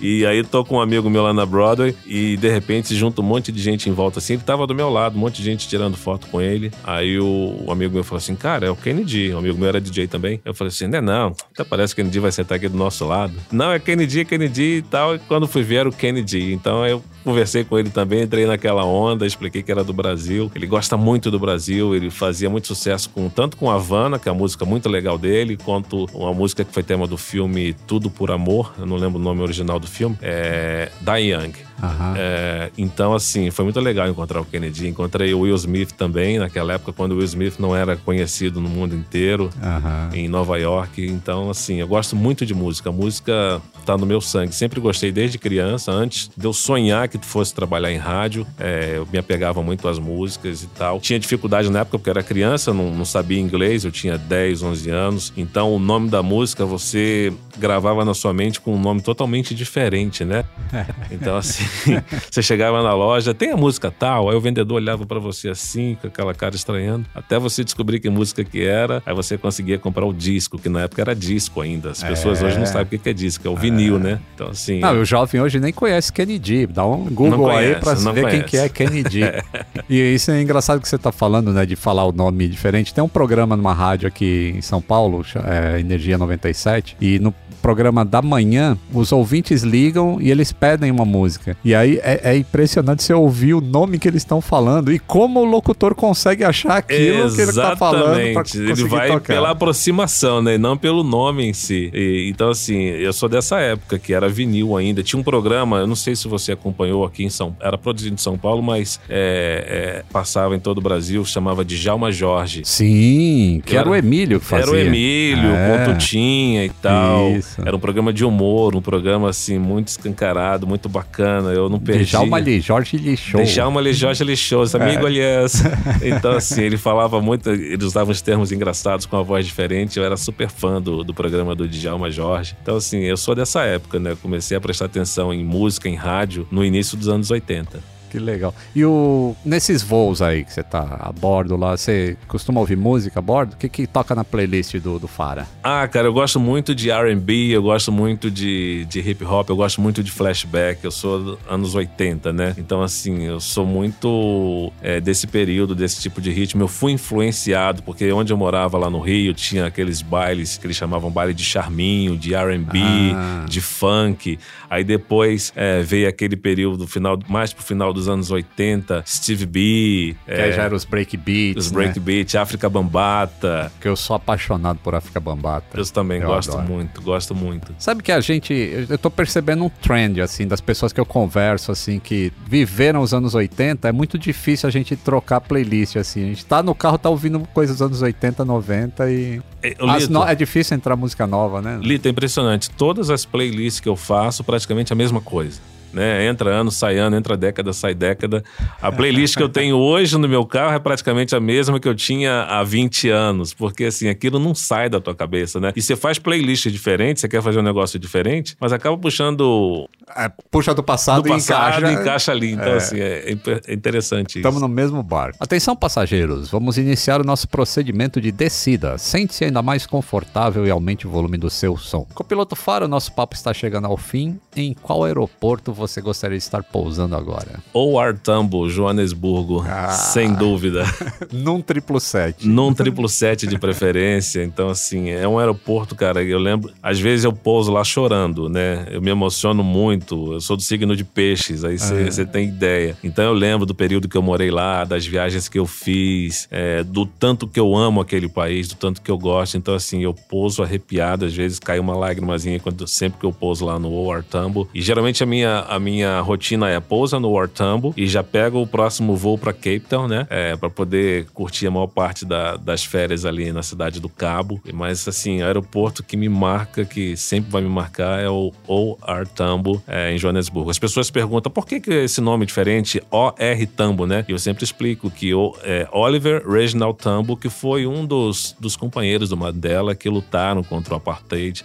E aí tô com um amigo meu lá na Broadway e de repente se junta um monte de gente em volta assim. Ele tava do meu lado, um monte de gente tirando foto com ele. Aí o, o amigo meu falou assim: Cara, é o Kennedy. O amigo meu era DJ também. Eu falei assim: Não é não, até parece que Kennedy vai sentar aqui do nosso lado. Não, é Kennedy, é Kennedy e tal. E quando fui ver era o Kennedy. Então eu conversei com ele também, entrei naquela onda, expliquei que era do Brasil. Ele gosta muito do Brasil, ele fazia muito sucesso com tanto com Havana, que é a música muito legal dele, quanto uma música que foi tema do filme Tudo por Amor, eu não lembro o nome original do filme, é Die Young. Aham. É, então, assim, foi muito legal encontrar o Kennedy. Encontrei o Will Smith também, naquela época, quando o Will Smith não era conhecido no mundo inteiro, Aham. em Nova York. Então, assim, eu gosto muito de música. A música tá no meu sangue. Sempre gostei desde criança, antes de eu sonhar que fosse trabalhar em rádio. é, eu me apegava muito às músicas e tal. Tinha dificuldade na época porque eu era criança, não, não sabia inglês, eu tinha 10, 11 anos. Então, o nome da música você gravava na sua mente com um nome totalmente diferente, né? Então, assim, você chegava na loja, tem a música tal, aí o vendedor olhava pra você assim, com aquela cara estranhando, até você descobrir que música que era, aí você conseguia comprar o disco, que na época era disco ainda. As pessoas É. hoje não sabem o que é disco, é o vinil, né? Então, assim. Não, o jovem hoje nem conhece Kennedy. Dá um Google Não aí conhece, pra ver quem conhece. que é Kennedy. e isso é engraçado que você tá falando, né? De falar o nome diferente. Tem um programa numa rádio aqui em São Paulo, é, Energia 97, e no programa da manhã, os ouvintes ligam e eles pedem uma música. E aí é, é impressionante você ouvir o nome que eles estão falando e como o locutor consegue achar aquilo que ele tá falando pra Exatamente. Ele vai tocar. pela aproximação, né? Não pelo nome em si. E, então, assim, eu sou dessa época que era vinil ainda. Tinha um programa, eu não sei se você acompanhou aqui em São Era produzido em São Paulo, mas é, é, passava em todo o Brasil, chamava de Jalma Jorge. Sim, que era, Era- o Emílio que fazia. Era o Emílio, É. o Pontutinha e tal. Isso. Era um programa de humor, um programa assim, muito escancarado, muito bacana. Eu não perdi. Djalma Lee, Jorge Lixou. Djalma Lee Jorge Lixoso, amigo, aliás. Então, assim, ele falava muito, ele usava uns termos engraçados com a voz diferente. Eu era super fã do, do programa do Djalma Jorge. Então, assim, eu sou dessa época, né? Comecei a prestar atenção em música, em rádio, no início dos anos 80. Que legal. E o nesses voos aí que você tá a bordo lá, você costuma ouvir música a bordo? O que que toca na playlist do, do Fara? Ah, cara, eu gosto muito de R&B, eu gosto muito de, de hip hop, eu gosto muito de flashback, eu sou anos 80, né? Então, assim, eu sou muito é, desse período, desse tipo de ritmo. Eu fui influenciado, porque onde eu morava lá no Rio, tinha aqueles bailes que eles chamavam baile de charminho, de R&B, Ah. de funk. Aí depois é, veio aquele período, final, mais pro final dos anos 80, Steve B, que aí já eram os breakbeats, os né? breakbeat, África Bambata. Que eu sou apaixonado por África Bambata. Eu também Eu gosto adoro. muito, gosto muito. Sabe que a gente, eu eu tô percebendo um trend, assim, das pessoas que eu converso, assim, que viveram os anos 80, é muito difícil a gente trocar playlist, assim. A gente tá no carro, tá ouvindo coisas dos anos 80, 90 e... É, Lito, no- É difícil entrar música nova, né? Lito, é impressionante. Todas as playlists que eu faço, praticamente a mesma coisa. Né? Entra ano, sai ano, entra década, sai década. A playlist que eu tenho hoje no meu carro é praticamente a mesma que eu tinha há 20 anos, porque assim, aquilo não sai da tua cabeça, né? E você faz playlist diferente, você quer fazer um negócio diferente, mas acaba puxando É, puxa do passado, do passado e encaixa. encaixa, ali. Então, assim, é, imp- é interessante isso. Estamos no mesmo barco. Atenção, passageiros, vamos iniciar o nosso procedimento de descida. Sente-se ainda mais confortável e aumente o volume do seu som. Copiloto Faro, nosso papo está chegando ao fim. Em qual aeroporto você gostaria de estar pousando agora? Ou Artambo, Joanesburgo, Ah. sem dúvida. Num triplo sete. Num triplo sete de preferência. Então, assim, é um aeroporto, cara. Eu lembro, às vezes eu pouso lá chorando, né? Eu me emociono muito. Eu sou do signo de peixes, aí você tem ideia. Então, eu lembro do período que eu morei lá, das viagens que eu fiz, é, do tanto que eu amo aquele país, do tanto que eu gosto. Então, assim, eu pouso arrepiado, às vezes cai uma lágrimazinha quando, sempre que eu pouso lá no War Tambo. E geralmente a minha, a minha rotina é pousa no War Tambo e já pego o próximo voo para Cape Town, né? É, para poder curtir a maior parte da- das férias ali na cidade do Cabo. Mas, assim, o aeroporto que me marca, que sempre vai me marcar, é o OR Tambo, é, em Joanesburgo. As pessoas perguntam por que, que esse nome é diferente, OR Tambo, né? E eu sempre explico que o, é, Oliver Reginald Tambo, que foi um dos, dos companheiros do Mandela que lutaram contra o apartheid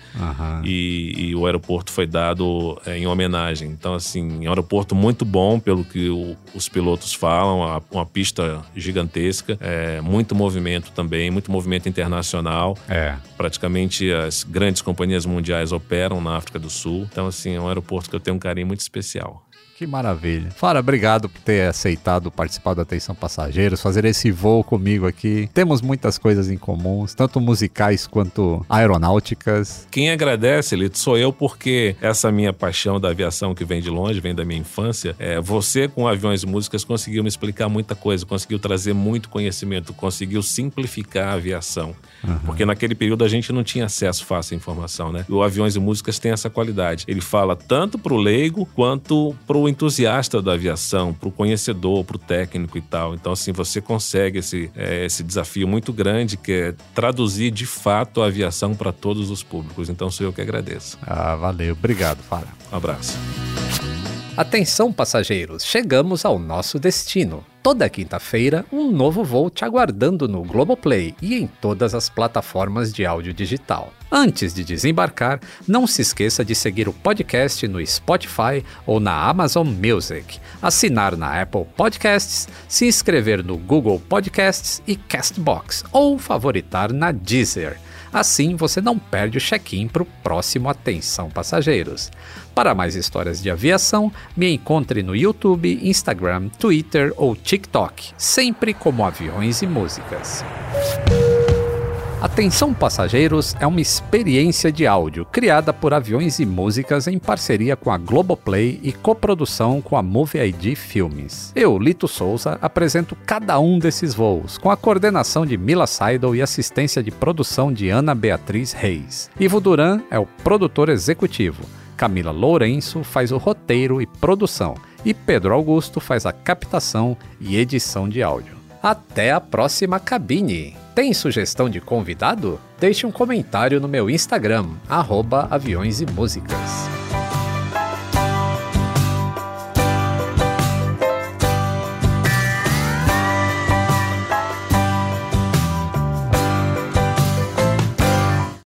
e, e o aeroporto foi dado é, em homenagem. Então, assim, é um aeroporto muito bom, pelo que o- os pilotos falam, a- uma pista gigantesca, é, muito movimento também, muito movimento internacional. É. Praticamente as grandes companhias mundiais operam na África do Sul. Então, assim, é um aeroporto que eu tenho um carinho muito especial. Que maravilha. Fara, obrigado por ter aceitado participar da Atenção Passageiros, fazer esse voo comigo aqui. Temos muitas coisas em comuns, tanto musicais quanto aeronáuticas. Quem agradece, Lito, sou eu, porque essa minha paixão da aviação que vem de longe, vem da minha infância, é, você com aviões e músicas conseguiu me explicar muita coisa, conseguiu trazer muito conhecimento, conseguiu simplificar a aviação. Porque naquele período a gente não tinha acesso fácil à informação, né? E o Aviões e Músicas tem essa qualidade. Ele fala tanto pro leigo quanto pro entusiasta da aviação, pro conhecedor, pro técnico e tal. Então, assim, você consegue esse, é, esse desafio muito grande que é traduzir de fato a aviação para todos os públicos. Então, sou eu que agradeço. Ah, valeu. Obrigado, Fara. Um abraço. Atenção, passageiros, chegamos ao nosso destino. Toda quinta-feira, um novo voo te aguardando no Globoplay e em todas as plataformas de áudio digital. Antes de desembarcar, não se esqueça de seguir o podcast no Spotify ou na Amazon Music, assinar na Apple Podcasts, se inscrever no Google Podcasts e Castbox ou favoritar na Deezer. Assim você não perde o check-in para o próximo Atenção Passageiros. Para mais histórias de aviação, me encontre no YouTube, Instagram, Twitter ou TikTok, sempre como Aviões e Músicas. Atenção Passageiros é uma experiência de áudio criada por Aviões e Músicas em parceria com a Globoplay e coprodução com a Movie ID Filmes. Eu, Lito Souza, apresento cada um desses voos, com a coordenação de Mila Seidel e assistência de produção de Ana Beatriz Reis. Ivo Duran é o produtor executivo. Camila Lourenço faz o roteiro e produção, e Pedro Augusto faz a captação e edição de áudio. Até a próxima cabine! Tem sugestão de convidado? Deixe um comentário no meu Instagram, arroba aviões e músicas.